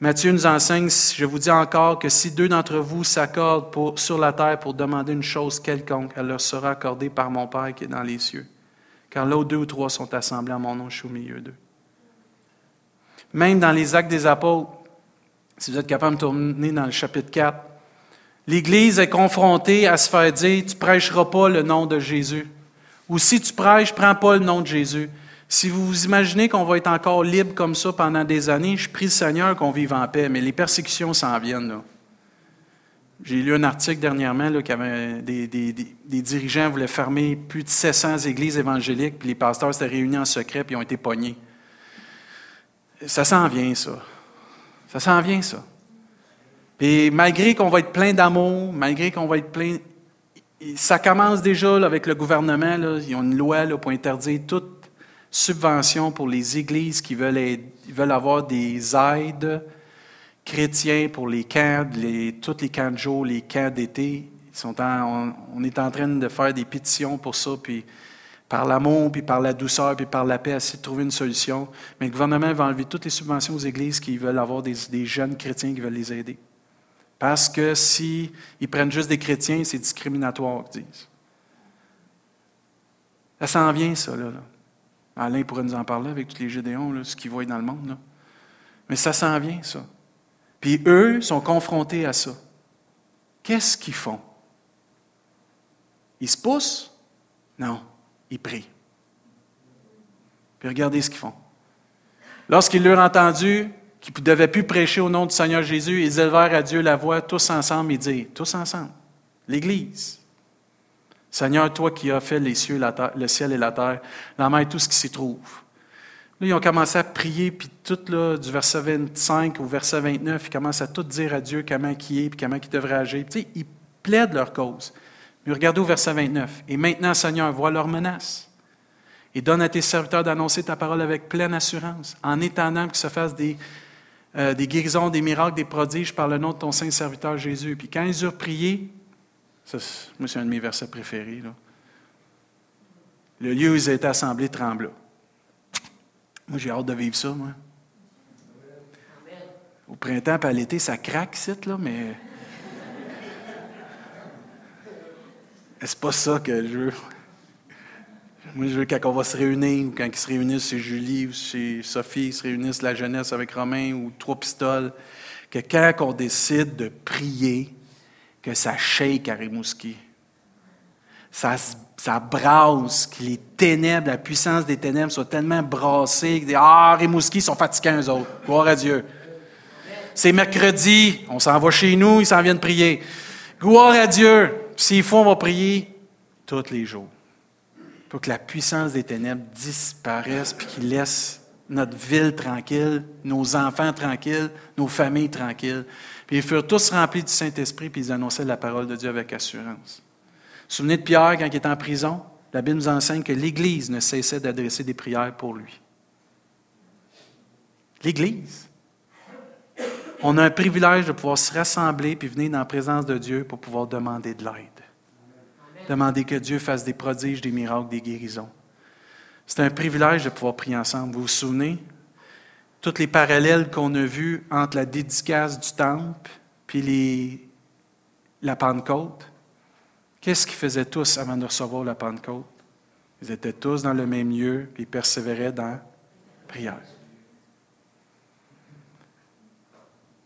Matthieu nous enseigne, je vous dis encore, que si deux d'entre vous s'accordent sur la terre pour demander une chose quelconque, elle leur sera accordée par mon Père qui est dans les cieux. Car là où deux ou trois sont assemblés en mon nom, je suis au milieu d'eux. Même dans les actes des apôtres, si vous êtes capable de tourner dans le chapitre 4, l'Église est confrontée à se faire dire, tu prêcheras pas le nom de Jésus. Ou si tu prêches, prends pas le nom de Jésus. Si vous vous imaginez qu'on va être encore libre comme ça pendant des années, je prie le Seigneur qu'on vive en paix, mais les persécutions s'en viennent. J'ai lu un article dernièrement là, que des, des, dirigeants voulaient fermer plus de 700 églises évangéliques, puis les pasteurs s'étaient réunis en secret, puis ont été pognés. Ça s'en vient, ça. Ça s'en vient, ça. Et malgré qu'on va être plein d'amour, malgré qu'on va être plein. Ça commence déjà avec le gouvernement. Ils ont une loi là, pour interdire toute subventions pour les églises qui veulent, avoir des aides chrétiens pour les camps, tous les camps de jour, les camps d'été. On, est en train de faire des pétitions pour ça, puis par l'amour, puis par la douceur, puis par la paix, essayer de trouver une solution. Mais le gouvernement va enlever toutes les subventions aux églises qui veulent avoir des, des jeunes chrétiens qui veulent les aider. Parce que s'ils prennent juste des chrétiens, c'est discriminatoire, ils disent. Ça s'en vient, ça, là. Alain pourrait nous en parler avec tous les Gédéons, ce qu'ils voient dans le monde. Mais ça s'en vient, ça. Puis eux sont confrontés à ça. Qu'est-ce qu'ils font? Ils se poussent? Non, ils prient. Puis regardez ce qu'ils font. Lorsqu'ils l'eurent entendu qu'ils ne devaient plus prêcher au nom du Seigneur Jésus, ils élevèrent à Dieu la voix tous ensemble et dirent, tous ensemble, l'Église, Seigneur, toi qui as fait les cieux, le ciel et la terre, la mer et tout ce qui s'y trouve. Là, ils ont commencé à prier, puis tout là, du verset 25 au verset 29, ils commencent à tout dire à Dieu comment il est, puis comment il devrait agir. Tu sais, ils plaident leur cause. Mais regardez au verset 29. Et maintenant, Seigneur, vois leurs menaces. Et donne à tes serviteurs d'annoncer ta parole avec pleine assurance, en étendant que se fassent des, euh, des guérisons, des miracles, des prodiges par le nom de ton saint serviteur Jésus. Puis quand ils eurent prié, ça, c'est un de mes versets préférés. Le lieu où ils étaient assemblés trembla. Moi, j'ai hâte de vivre ça, moi. Au printemps et à l'été, ça craque, c'est là, mais. C'est pas ça que je veux? Moi, je veux quand on va se réunir, ou quand ils se réunissent chez Julie ou chez Sophie, ils se réunissent la jeunesse avec Romain ou trois pistoles, que quand on décide de prier, que ça shake à Rimouski. Ça, brasse, que les ténèbres, la puissance des ténèbres soit tellement brassée que Ah, Rimouski sont fatigués, eux autres. Gloire à Dieu. C'est mercredi, on s'en va chez nous, ils s'en viennent prier. Gloire à Dieu. S'il faut, on va prier tous les jours. Pour que la puissance des ténèbres disparaisse puis qu'il laisse notre ville tranquille, nos enfants tranquilles, nos familles tranquilles. Ils furent tous remplis du Saint-Esprit, puis ils annonçaient la parole de Dieu avec assurance. Vous vous souvenez de Pierre quand il était en prison? La Bible nous enseigne que l'Église ne cessait d'adresser des prières pour lui. L'Église. On a un privilège de pouvoir se rassembler puis venir dans la présence de Dieu pour pouvoir demander de l'aide. Demander que Dieu fasse des prodiges, des miracles, des guérisons. C'est un privilège de pouvoir prier ensemble. Vous vous souvenez? Tous les parallèles qu'on a vus entre la dédicace du temple puis la Pentecôte. Qu'est-ce qu'ils faisaient tous avant de recevoir la Pentecôte? Ils étaient tous dans le même lieu et ils persévéraient dans la prière.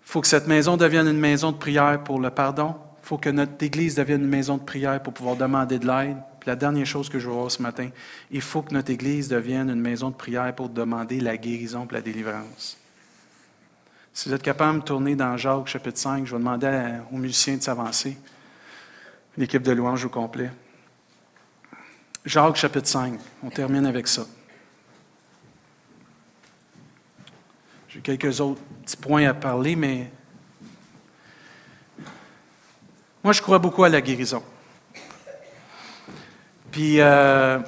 Il faut que cette maison devienne une maison de prière pour le pardon. Il faut que notre Église devienne une maison de prière pour pouvoir demander de l'aide, la dernière chose que je veux voir ce matin, il faut que notre Église devienne une maison de prière pour demander la guérison et la délivrance. Si vous êtes capable de tourner dans Jacques chapitre 5, je vais demander aux musiciens de s'avancer. L'équipe de louange au complet. Jacques chapitre 5, on termine avec ça. J'ai quelques autres petits points à parler, mais moi je crois beaucoup à la guérison. Puis, euh,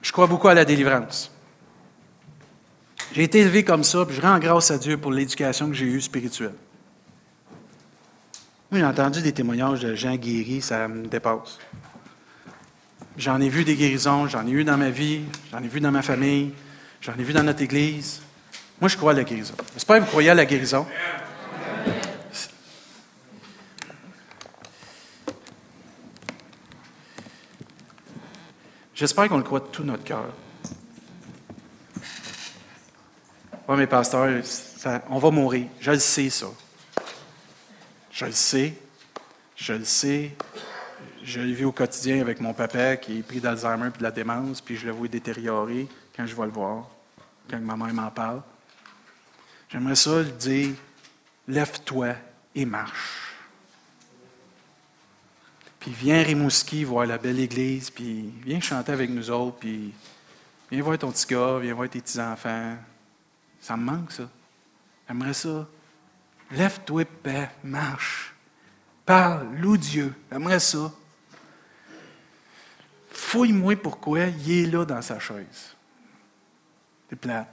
je crois beaucoup à la délivrance. J'ai été élevé comme ça, puis je rends grâce à Dieu pour l'éducation que j'ai eue spirituelle. Moi, j'ai entendu des témoignages de gens guéris, ça me dépasse. J'en ai vu des guérisons, j'en ai eu dans ma vie, j'en ai vu dans ma famille, j'en ai vu dans notre Église. Moi, je crois à la guérison. J'espère que vous croyez à la guérison. J'espère qu'on le croit de tout notre cœur. Oui, mes pasteurs, on va mourir. Je le sais, ça. Je le sais. Je le sais. Je le vis au quotidien avec mon papa qui est pris d'Alzheimer et de la démence, puis je le vois détériorer quand je vais le voir, quand ma mère m'en parle. J'aimerais ça lui dire lève-toi et marche. Puis viens Rimouski voir la belle église, puis viens chanter avec nous autres, puis viens voir ton petit gars, viens voir tes petits-enfants. Ça me manque, ça. J'aimerais ça. Lève-toi, paix, marche. Parle, loue Dieu. J'aimerais ça. Fouille-moi pourquoi il est là dans sa chaise. C'est plat.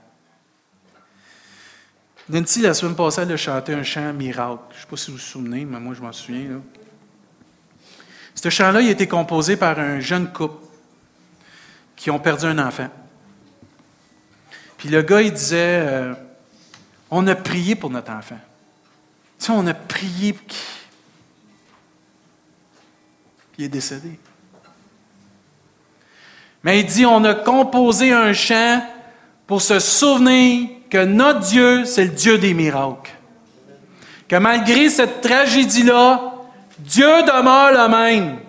Nancy, la semaine passée, elle a chanté un chant miracle. Je ne sais pas si vous vous souvenez, mais moi, je m'en souviens. Là. Ce chant-là, il a été composé par un jeune couple qui ont perdu un enfant. Puis le gars, il disait euh, On a prié pour notre enfant. Tu sais, on a prié. Puis il est décédé. Mais il dit On a composé un chant pour se souvenir que notre Dieu, c'est le Dieu des miracles. Que malgré cette tragédie-là, Dieu demeure le même.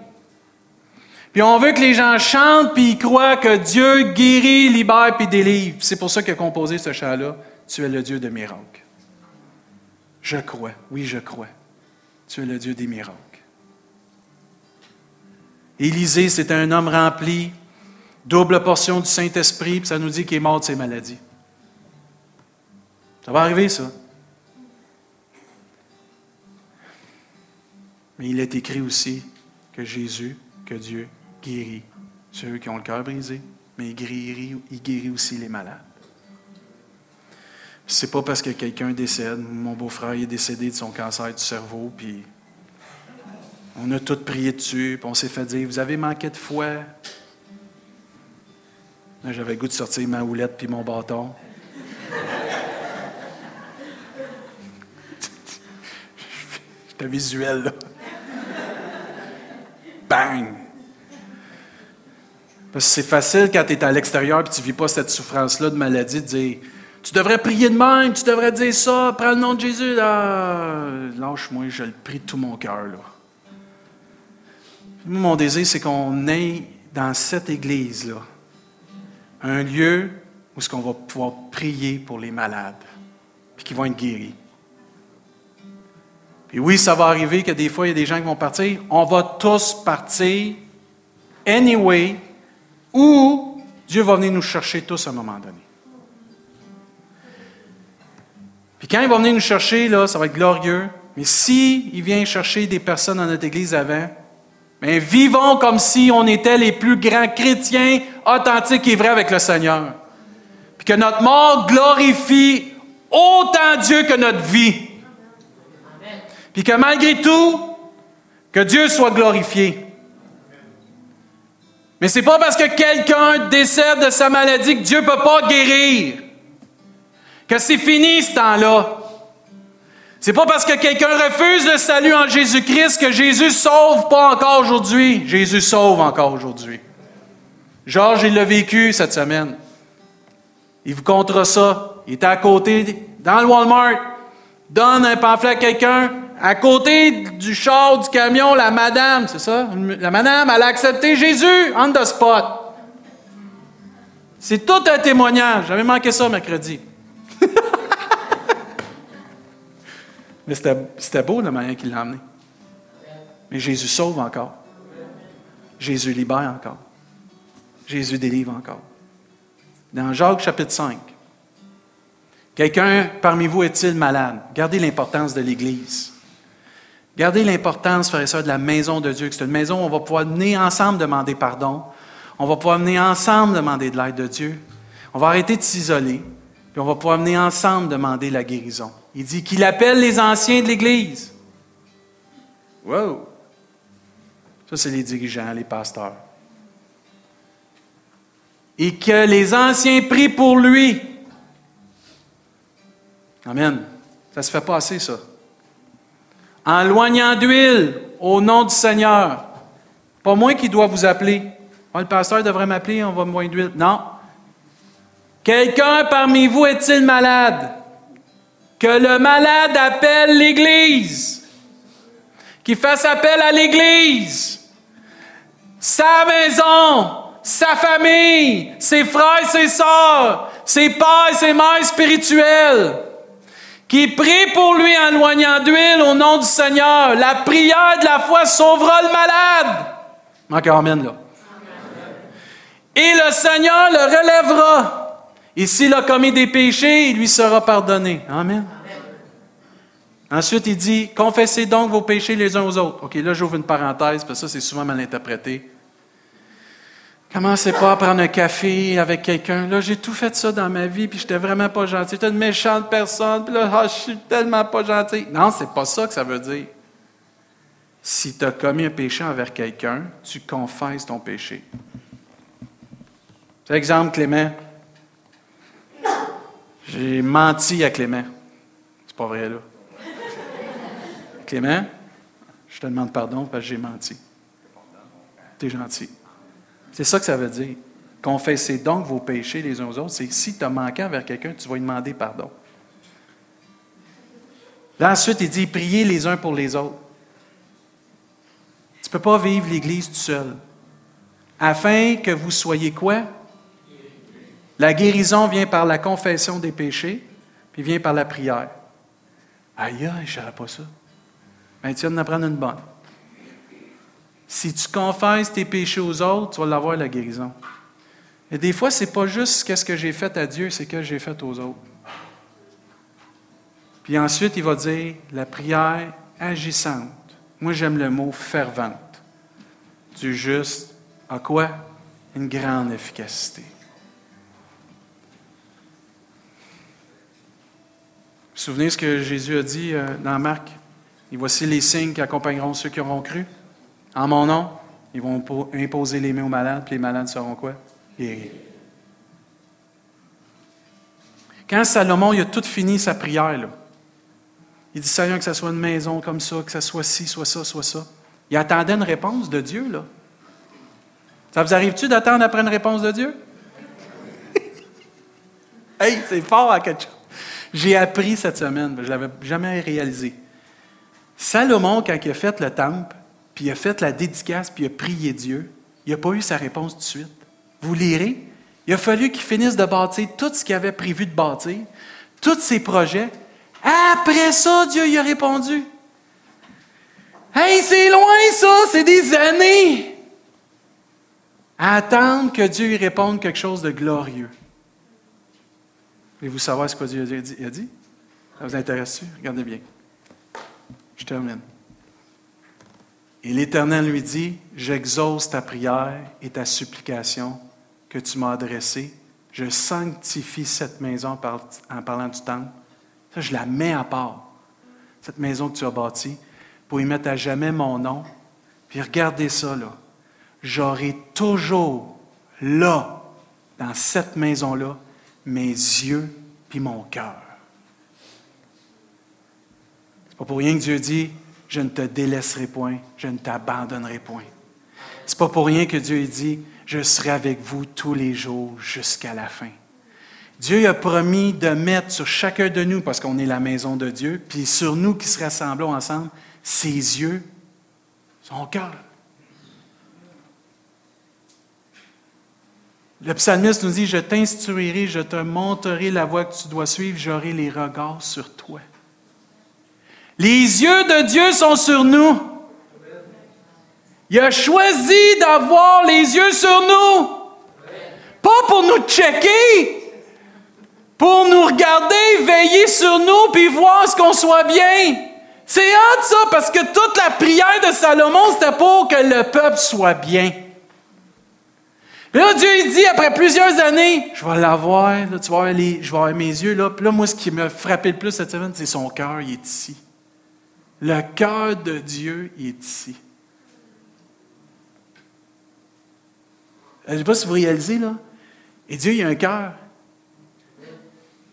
Puis on veut que les gens chantent puis ils croient que Dieu guérit, libère puis délivre. C'est pour ça qu'il composé ce chant-là. Tu es le Dieu de miracles. Je crois. Oui, je crois. Tu es le Dieu des miracles. Élisée, c'était un homme rempli, double portion du Saint-Esprit, puis ça nous dit qu'il est mort de ses maladies. Ça va arriver, ça. Mais il est écrit aussi que Jésus, que Dieu guérit ceux qui ont le cœur brisé, mais il guérit, aussi les malades. C'est pas parce que quelqu'un décède, mon beau-frère est décédé de son cancer du cerveau, puis on a tous prié dessus, puis on s'est fait dire Vous avez manqué de foi. J'avais goût de sortir ma houlette puis mon bâton. J'étais visuel, là. Bang! Parce que c'est facile quand tu es à l'extérieur et tu ne vis pas cette souffrance-là de maladie de dire Tu devrais prier de même, tu devrais dire ça, prends le nom de Jésus. Là. Lâche-moi, je le prie de tout mon cœur. Mon désir, c'est qu'on ait dans cette église-là un lieu où ce qu'on va pouvoir prier pour les malades, puis qui vont être guéris. Et oui, ça va arriver que des fois, il y a des gens qui vont partir. On va tous partir anyway, ou Dieu va venir nous chercher tous à un moment donné. Puis quand il va venir nous chercher, là, ça va être glorieux. Mais si il vient chercher des personnes dans notre Église avant, mais vivons comme si on était les plus grands chrétiens authentiques et vrais avec le Seigneur. Puis que notre mort glorifie autant Dieu que notre vie. Puis que malgré tout, que Dieu soit glorifié. Mais c'est pas parce que quelqu'un décède de sa maladie que Dieu ne peut pas guérir. Que c'est fini ce temps-là. C'est pas parce que quelqu'un refuse le salut en Jésus-Christ que Jésus sauve pas encore aujourd'hui. Jésus sauve encore aujourd'hui. Georges, il l'a vécu cette semaine. Il vous comptera ça. Il était à côté, dans le Walmart, donne un pamphlet à quelqu'un, à côté du char, du camion, la madame, c'est ça? La madame, elle a accepté Jésus on the spot. C'est tout un témoignage. J'avais manqué ça mercredi. Mais c'était beau la manière qu'il l'a amené. Mais Jésus sauve encore. Jésus libère encore. Jésus délivre encore. Dans Jacques chapitre 5, quelqu'un parmi vous est-il malade? Gardez l'importance de l'Église. Gardez l'importance, frères et sœurs, de la maison de Dieu, que c'est une maison où on va pouvoir venir ensemble demander pardon. On va pouvoir venir ensemble demander de l'aide de Dieu. On va arrêter de s'isoler, puis on va pouvoir venir ensemble demander la guérison. Il dit qu'il appelle les anciens de l'Église. Wow! Ça, c'est les dirigeants, les pasteurs. Et que les anciens prient pour lui. Amen. Ça se fait pas assez, ça en loignant d'huile au nom du Seigneur. Pas moi qui dois vous appeler. Ah, le pasteur devrait m'appeler, on va me d'huile. Non. Quelqu'un parmi vous est-il malade? Que le malade appelle l'Église. Qu'il fasse appel à l'Église. Sa maison, sa famille, ses frères, ses sœurs, ses pères, ses mères spirituelles qui prie pour lui en loignant d'huile au nom du Seigneur. La prière de la foi sauvera le malade. Encore amen, là. Et le Seigneur le relèvera. Et s'il a commis des péchés, il lui sera pardonné. Amen. Ensuite, il dit, confessez donc vos péchés les uns aux autres. OK, là, j'ouvre une parenthèse, parce que ça, c'est souvent mal interprété. Commencez pas à prendre un café avec quelqu'un. Là, j'ai tout fait ça dans ma vie, puis j'étais vraiment pas gentil. Es une méchante personne, puis là, ah, je suis tellement pas gentil. Non, c'est pas ça que ça veut dire. Si tu as commis un péché envers quelqu'un, tu confesses ton péché. Par exemple, Clément. J'ai menti à Clément. C'est pas vrai, là. Clément, je te demande pardon parce que j'ai menti. Tu es gentil. C'est ça que ça veut dire. Confessez donc vos péchés les uns aux autres. C'est si tu as manqué envers quelqu'un, tu vas lui demander pardon. Là, ensuite, il dit priez les uns pour les autres. Tu ne peux pas vivre l'Église tout seul. Afin que vous soyez quoi? La guérison vient par la confession des péchés, puis vient par la prière. Aïe, je ne pas ça. Ben, tu viens d'en une bonne. Si tu confesses tes péchés aux autres, tu vas l'avoir la guérison. Et des fois, ce n'est pas juste qu'est-ce que j'ai fait à Dieu, c'est ce que j'ai fait aux autres. Puis ensuite, il va dire la prière agissante. Moi, j'aime le mot fervente. Du juste à quoi? Une grande efficacité. Vous vous souvenez ce que Jésus a dit euh, dans Marc? Et voici les signes qui accompagneront ceux qui auront cru. En mon nom, ils vont imposer les mains aux malades, puis les malades seront quoi? Guéris. Quand Salomon a tout fini sa prière, là, il dit Seigneur, que ce soit une maison comme ça, que ce soit ci, soit ça, soit ça. Il attendait une réponse de Dieu, là. Ça vous arrive-tu d'attendre après une réponse de Dieu? hey, c'est fort à quelque chose. J'ai appris cette semaine, je ne l'avais jamais réalisé. Salomon, quand il a fait le temple, puis il a fait la dédicace, puis il a prié Dieu, il n'a pas eu sa réponse tout de suite. Vous lirez, il a fallu qu'il finisse de bâtir tout ce qu'il avait prévu de bâtir, tous ses projets. Après ça, Dieu y a répondu. Hey, c'est loin ça, c'est des années. À attendre que Dieu y réponde quelque chose de glorieux. Voulez-vous savoir ce que Dieu a dit? Ça vous intéresse-tu? Regardez bien. Je termine. Et l'Éternel lui dit, j'exauce ta prière et ta supplication que tu m'as adressée. Je sanctifie cette maison en parlant du temple. Ça, je la mets à part, cette maison que tu as bâtie, pour y mettre à jamais mon nom. Puis regardez ça, là. J'aurai toujours là, dans cette maison-là, mes yeux puis mon cœur. C'est pas pour rien que Dieu dit je ne te délaisserai point, je ne t'abandonnerai point. C'est pas pour rien que Dieu dit, je serai avec vous tous les jours jusqu'à la fin. Dieu a promis de mettre sur chacun de nous, parce qu'on est la maison de Dieu, puis sur nous qui se rassemblons ensemble, ses yeux, son cœur. Le psalmiste nous dit, je t'instruirai, je te montrerai la voie que tu dois suivre, j'aurai les regards sur toi. Les yeux de Dieu sont sur nous. Il a choisi d'avoir les yeux sur nous. Pas pour nous checker, pour nous regarder, veiller sur nous, puis voir ce qu'on soit bien. C'est hâte ça, parce que toute la prière de Salomon, c'était pour que le peuple soit bien. là, Dieu dit, après plusieurs années, je vais l'avoir, tu vas je vais avoir mes yeux là. Puis là, moi, ce qui m'a frappé le plus cette semaine, c'est son cœur, il est ici. Le cœur de Dieu est ici. Je ne sais pas si vous réalisez, là. Et Dieu, il a un cœur.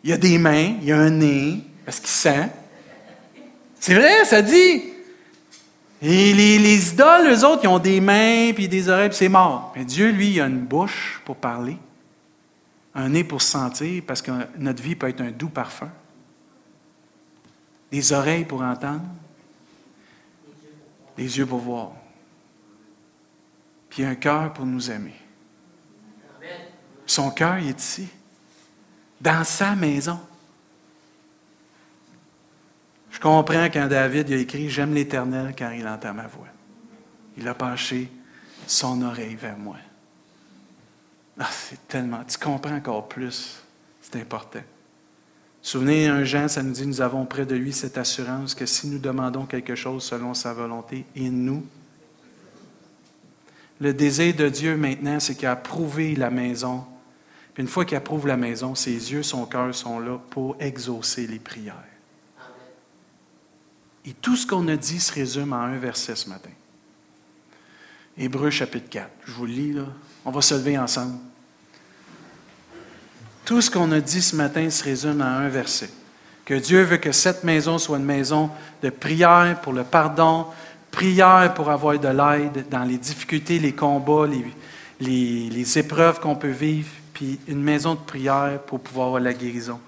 Il a des mains, il a un nez, parce qu'il sent. C'est vrai, ça dit. Et les, les, idoles, eux autres, ils ont des mains puis des oreilles, puis c'est mort. Mais Dieu, lui, il a une bouche pour parler, un nez pour sentir, parce que notre vie peut être un doux parfum, des oreilles pour entendre, les yeux pour voir, puis un cœur pour nous aimer. Son cœur, est ici, dans sa maison. Je comprends quand David a écrit J'aime l'Éternel car il entend ma voix. Il a penché son oreille vers moi. Ah, c'est tellement. Tu comprends encore plus. C'est important. Souvenez, un Jean, ça nous dit, nous avons près de lui cette assurance que si nous demandons quelque chose selon sa volonté, il nous le désir de Dieu maintenant, c'est qu'il a approuvé la maison. Puis une fois qu'il approuve la maison, ses yeux, son cœur sont là pour exaucer les prières. Et tout ce qu'on a dit se résume en un verset ce matin. Hébreu chapitre 4. Je vous le lis, là. On va se lever ensemble. Tout ce qu'on a dit ce matin se résume en un verset. Que Dieu veut que cette maison soit une maison de prière pour le pardon, prière pour avoir de l'aide dans les difficultés, les combats, les, les, épreuves qu'on peut vivre, puis une maison de prière pour pouvoir avoir la guérison.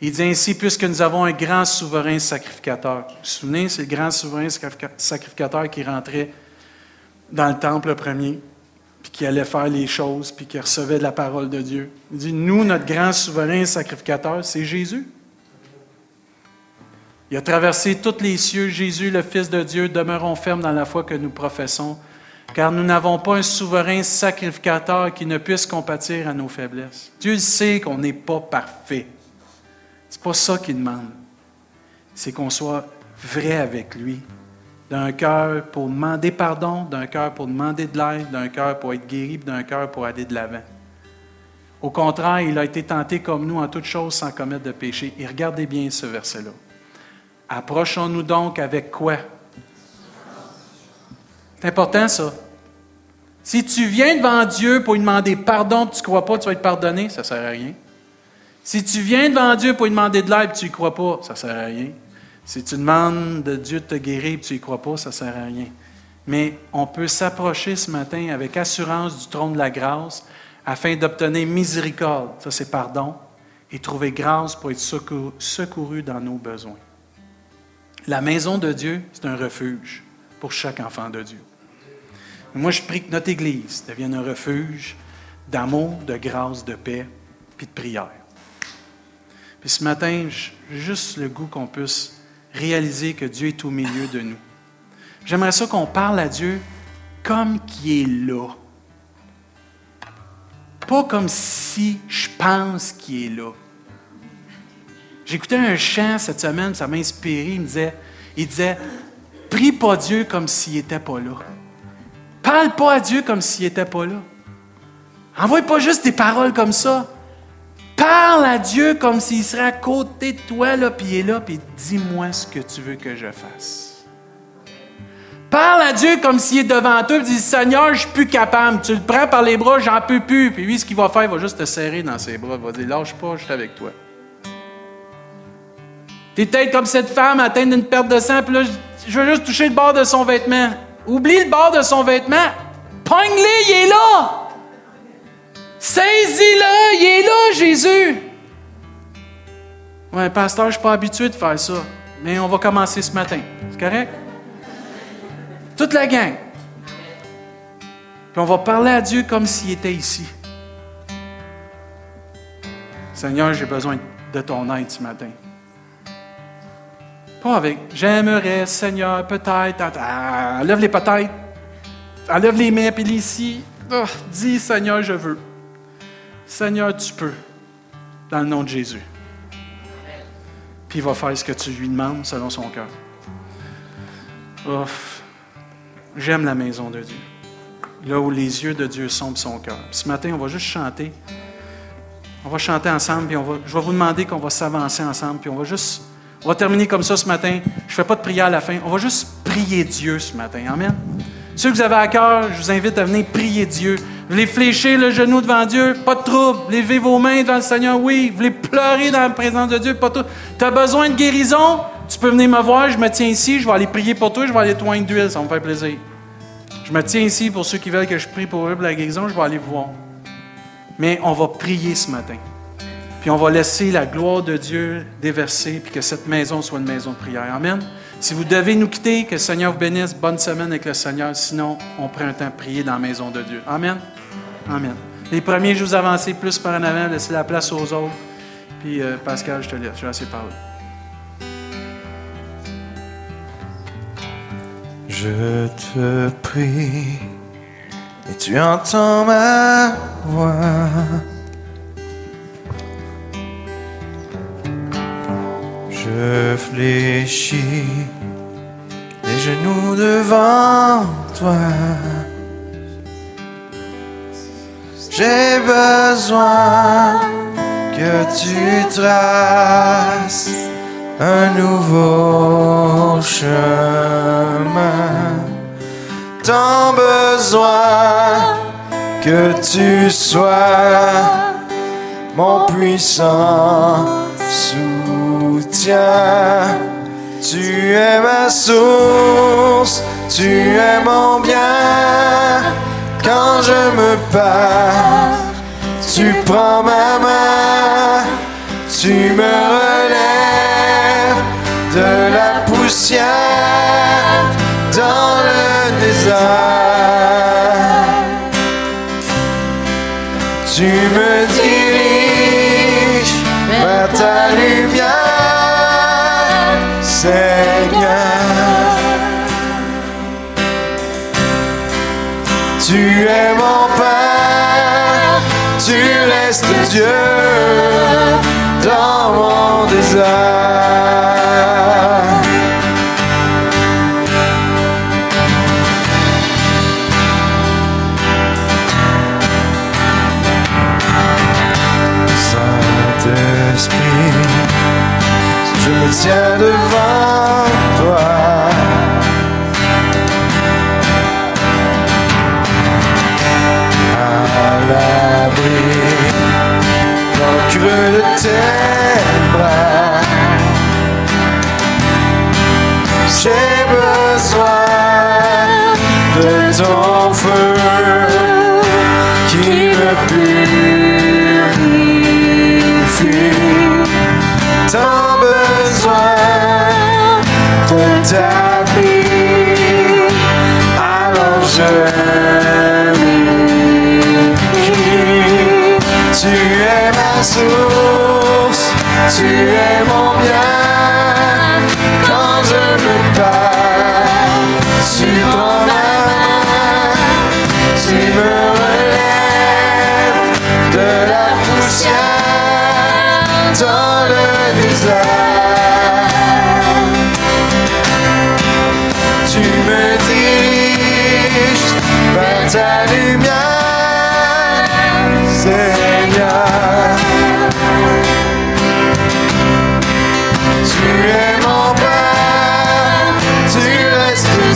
Il dit ainsi, puisque nous avons un grand souverain sacrificateur. Vous vous souvenez, c'est le grand souverain sacrificateur qui rentrait dans le temple premier, puis qui allait faire les choses, puis qui recevait de la parole de Dieu. Il dit, nous, notre grand souverain sacrificateur, c'est Jésus. Il a traversé tous les cieux. Jésus, le Fils de Dieu, demeurons fermes dans la foi que nous professons, car nous n'avons pas un souverain sacrificateur qui ne puisse compatir à nos faiblesses. Dieu sait qu'on n'est pas parfait. C'est pas ça qu'il demande. C'est qu'on soit vrai avec lui, d'un cœur pour demander pardon, d'un cœur pour demander de l'aide, d'un cœur pour être guéri, d'un cœur pour aller de l'avant. Au contraire, il a été tenté comme nous en toutes choses sans commettre de péché. Et regardez bien ce verset-là. Approchons-nous donc avec quoi? C'est important ça. Si tu viens devant Dieu pour lui demander pardon, tu ne crois pas tu vas être pardonné, ça ne sert à rien. Si tu viens devant Dieu pour lui demander de l'aide tu ne crois pas, ça ne sert à rien. Si tu demandes de Dieu de te guérir et tu n'y crois pas, ça ne sert à rien. Mais on peut s'approcher ce matin avec assurance du trône de la grâce afin d'obtenir miséricorde, ça c'est pardon, et trouver grâce pour être secouru dans nos besoins. La maison de Dieu, c'est un refuge pour chaque enfant de Dieu. Moi, je prie que notre Église devienne un refuge d'amour, de grâce, de paix, puis de prière. Puis ce matin, juste le goût qu'on puisse réaliser que Dieu est au milieu de nous. J'aimerais ça qu'on parle à Dieu comme qui est là. Pas comme si je pense qu'il est là. J'écoutais un chant cette semaine, ça m'a inspiré. Il me disait, il disait, prie pas Dieu comme s'il n'était pas là. Parle pas à Dieu comme s'il n'était pas là. Envoie pas juste des paroles comme ça. Parle à Dieu comme s'il serait à côté de toi, là, puis il est là, puis dis-moi ce que tu veux que je fasse. Parle à Dieu comme s'il est devant toi, puis dis Seigneur, je suis plus capable. Tu le prends par les bras, j'en peux plus. Puis lui, ce qu'il va faire, il va juste te serrer dans ses bras. Il va dire Lâche pas, je suis avec toi. Tu es peut-être comme cette femme atteinte d'une perte de sang, puis là, je veux juste toucher le bord de son vêtement. Oublie le bord de son vêtement. Pogne-le, il est là. Saisis-le, il est là, Jésus. Ouais, pasteur, je suis pas habitué de faire ça. Mais on va commencer ce matin. C'est correct? Toute la gang. Puis on va parler à Dieu comme s'il était ici. Seigneur, j'ai besoin de ton aide ce matin. Pas avec j'aimerais, Seigneur, peut-être. enlève les peut-être. Enlève les mains, puis ici. Oh, dis, Seigneur, je veux. Seigneur, tu peux. Dans le nom de Jésus. Puis il va faire ce que tu lui demandes selon son cœur. J'aime la maison de Dieu. Là où les yeux de Dieu sont son cœur. Ce matin, on va juste chanter. On va chanter ensemble, puis on va, je vais vous demander qu'on va s'avancer ensemble, puis on va juste on va terminer comme ça ce matin. Je ne fais pas de prière à la fin. On va juste prier Dieu ce matin. Amen. Ceux que vous avez à cœur, je vous invite à venir prier Dieu. Voulez fléchir le genou devant Dieu? Pas de trouble. Levez vos mains devant le Seigneur? Oui. Vous voulez pleurer dans la présence de Dieu? Pas de Tu as besoin de guérison? Tu peux venir me voir. Je me tiens ici. Je vais aller prier pour toi. Je vais aller te d'huile. Ça me faire plaisir. Je me tiens ici pour ceux qui veulent que je prie pour eux pour la guérison. Je vais aller voir. Mais on va prier ce matin. Puis on va laisser la gloire de Dieu déverser, puis que cette maison soit une maison de prière. Amen. Si vous devez nous quitter, que le Seigneur vous bénisse. Bonne semaine avec le Seigneur. Sinon, on prend un temps de prier dans la maison de Dieu. Amen. Amen. Les premiers, je vous avancer plus par en avant, laisser la place aux autres. Puis euh, Pascal, je te laisse. Je vais assez parler. Je te prie et tu entends ma voix. Je fléchis les genoux devant toi. J'ai besoin que tu traces un nouveau chemin. Tant besoin que tu sois mon puissant soutien. Tiens, Tu es ma source, tu es mon bien. Quand je me pars, tu prends ma main, tu me relèves de la poussière dans le désert.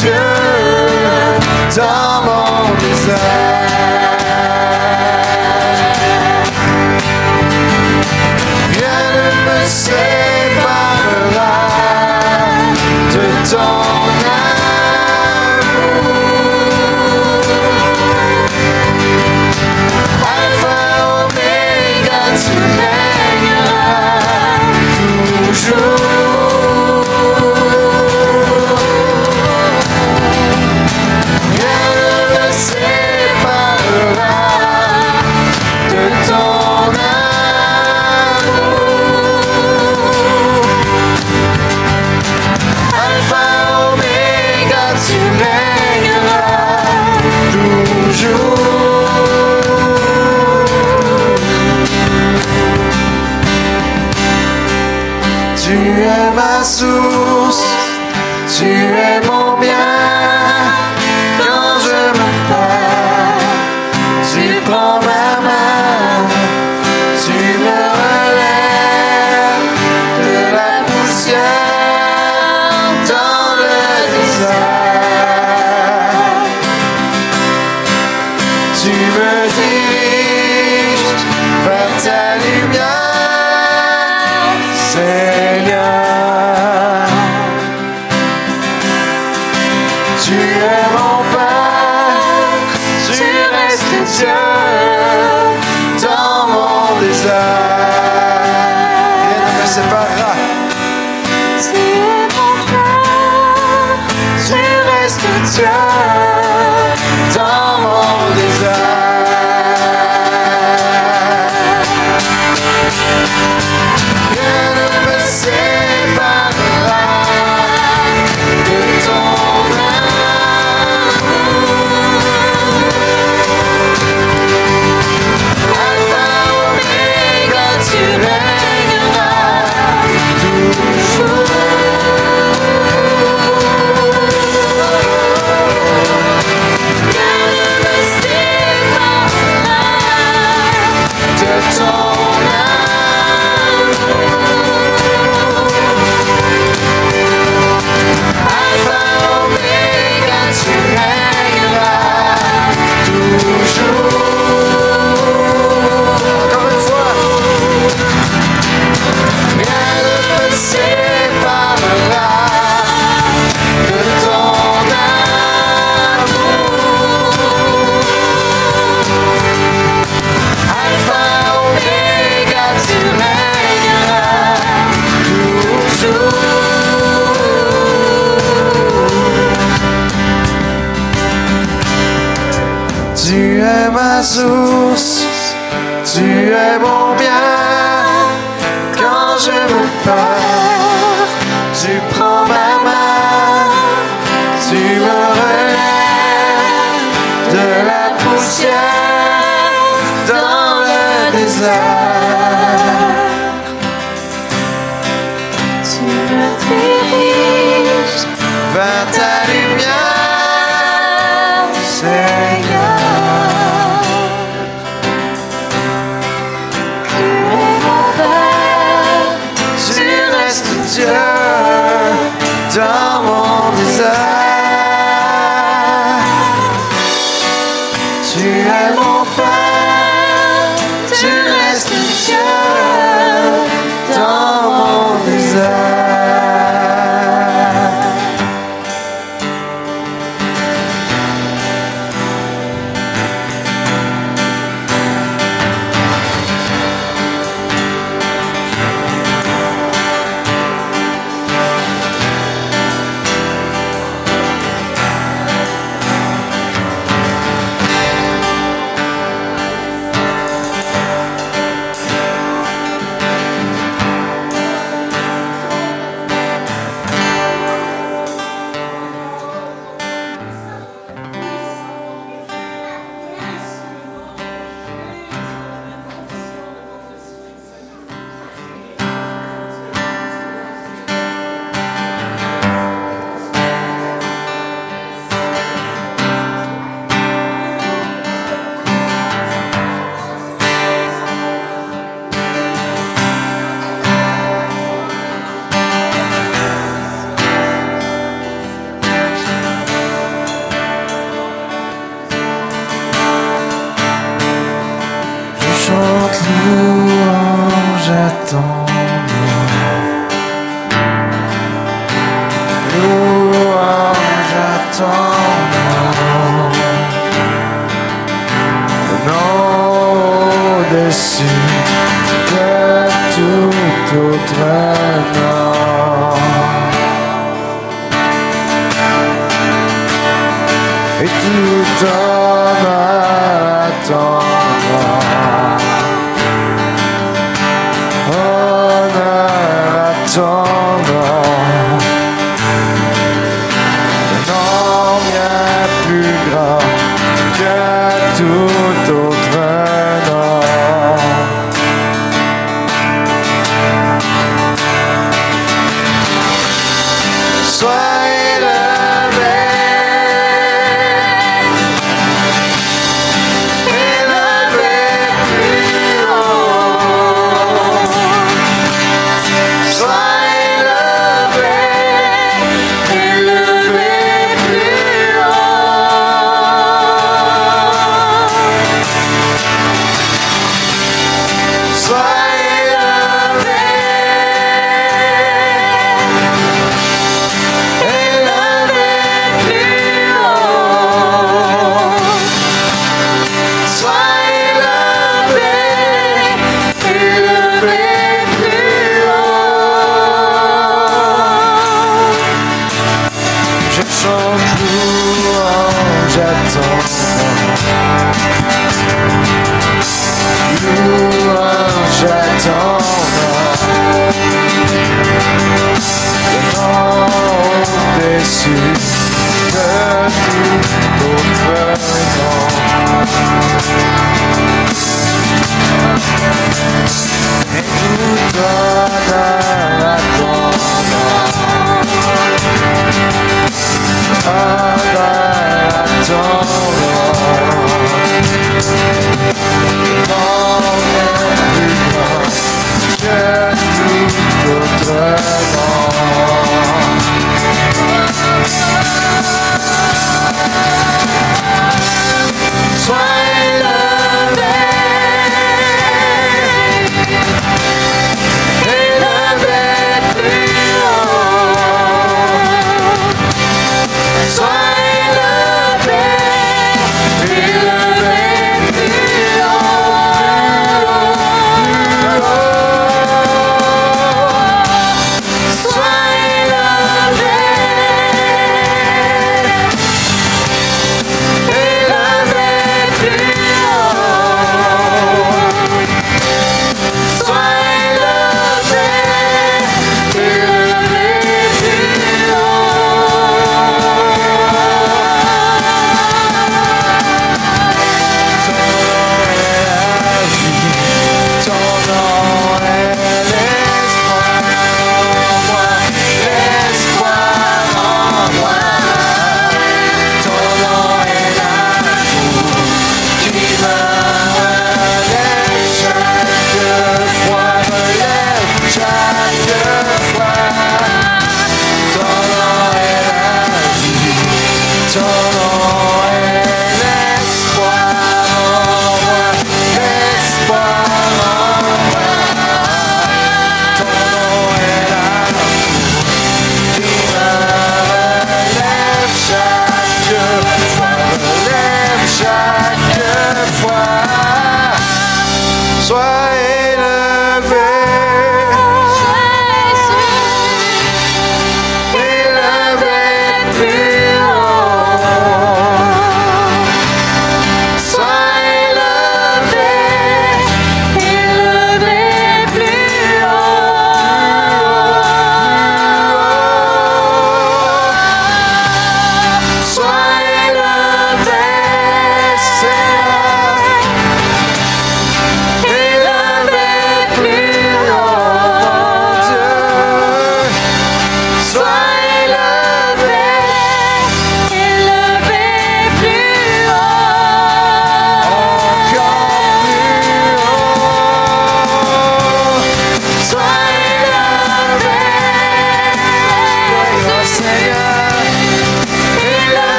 to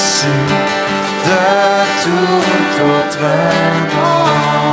esi, tad tu to plāno.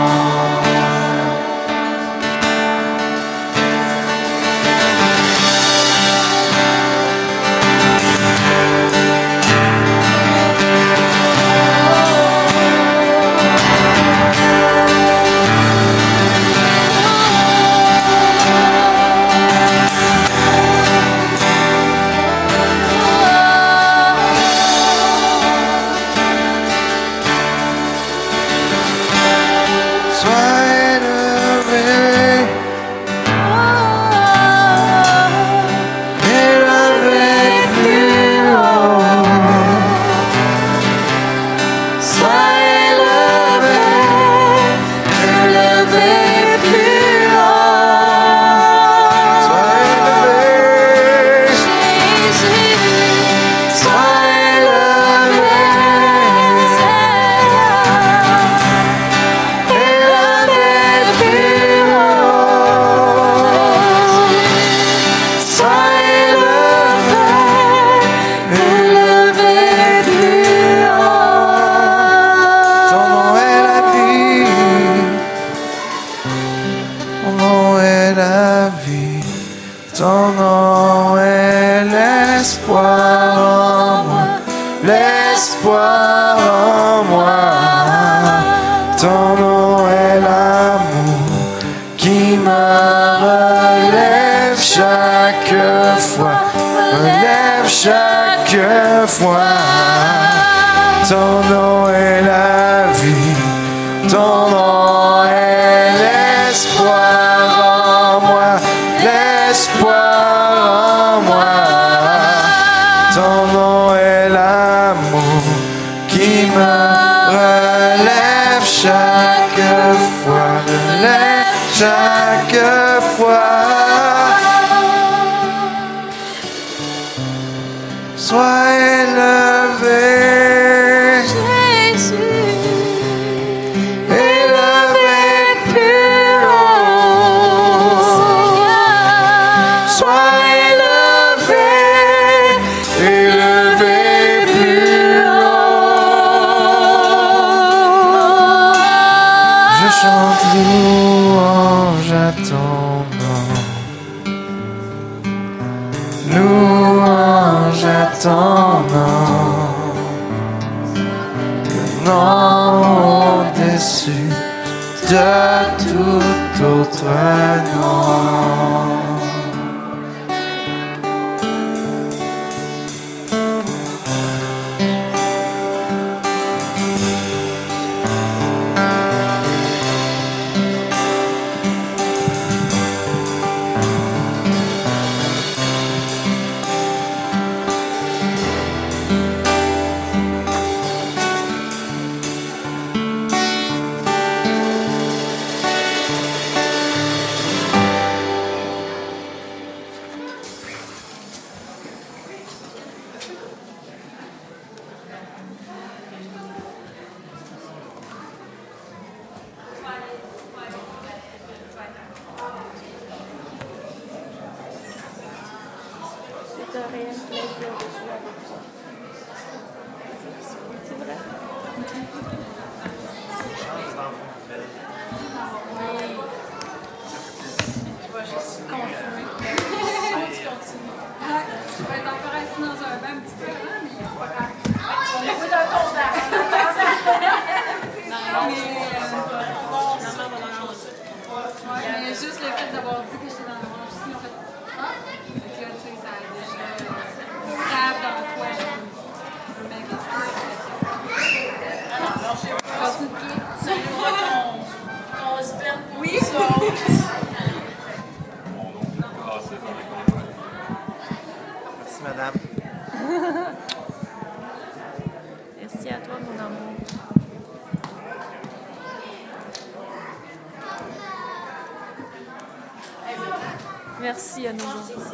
Thank you.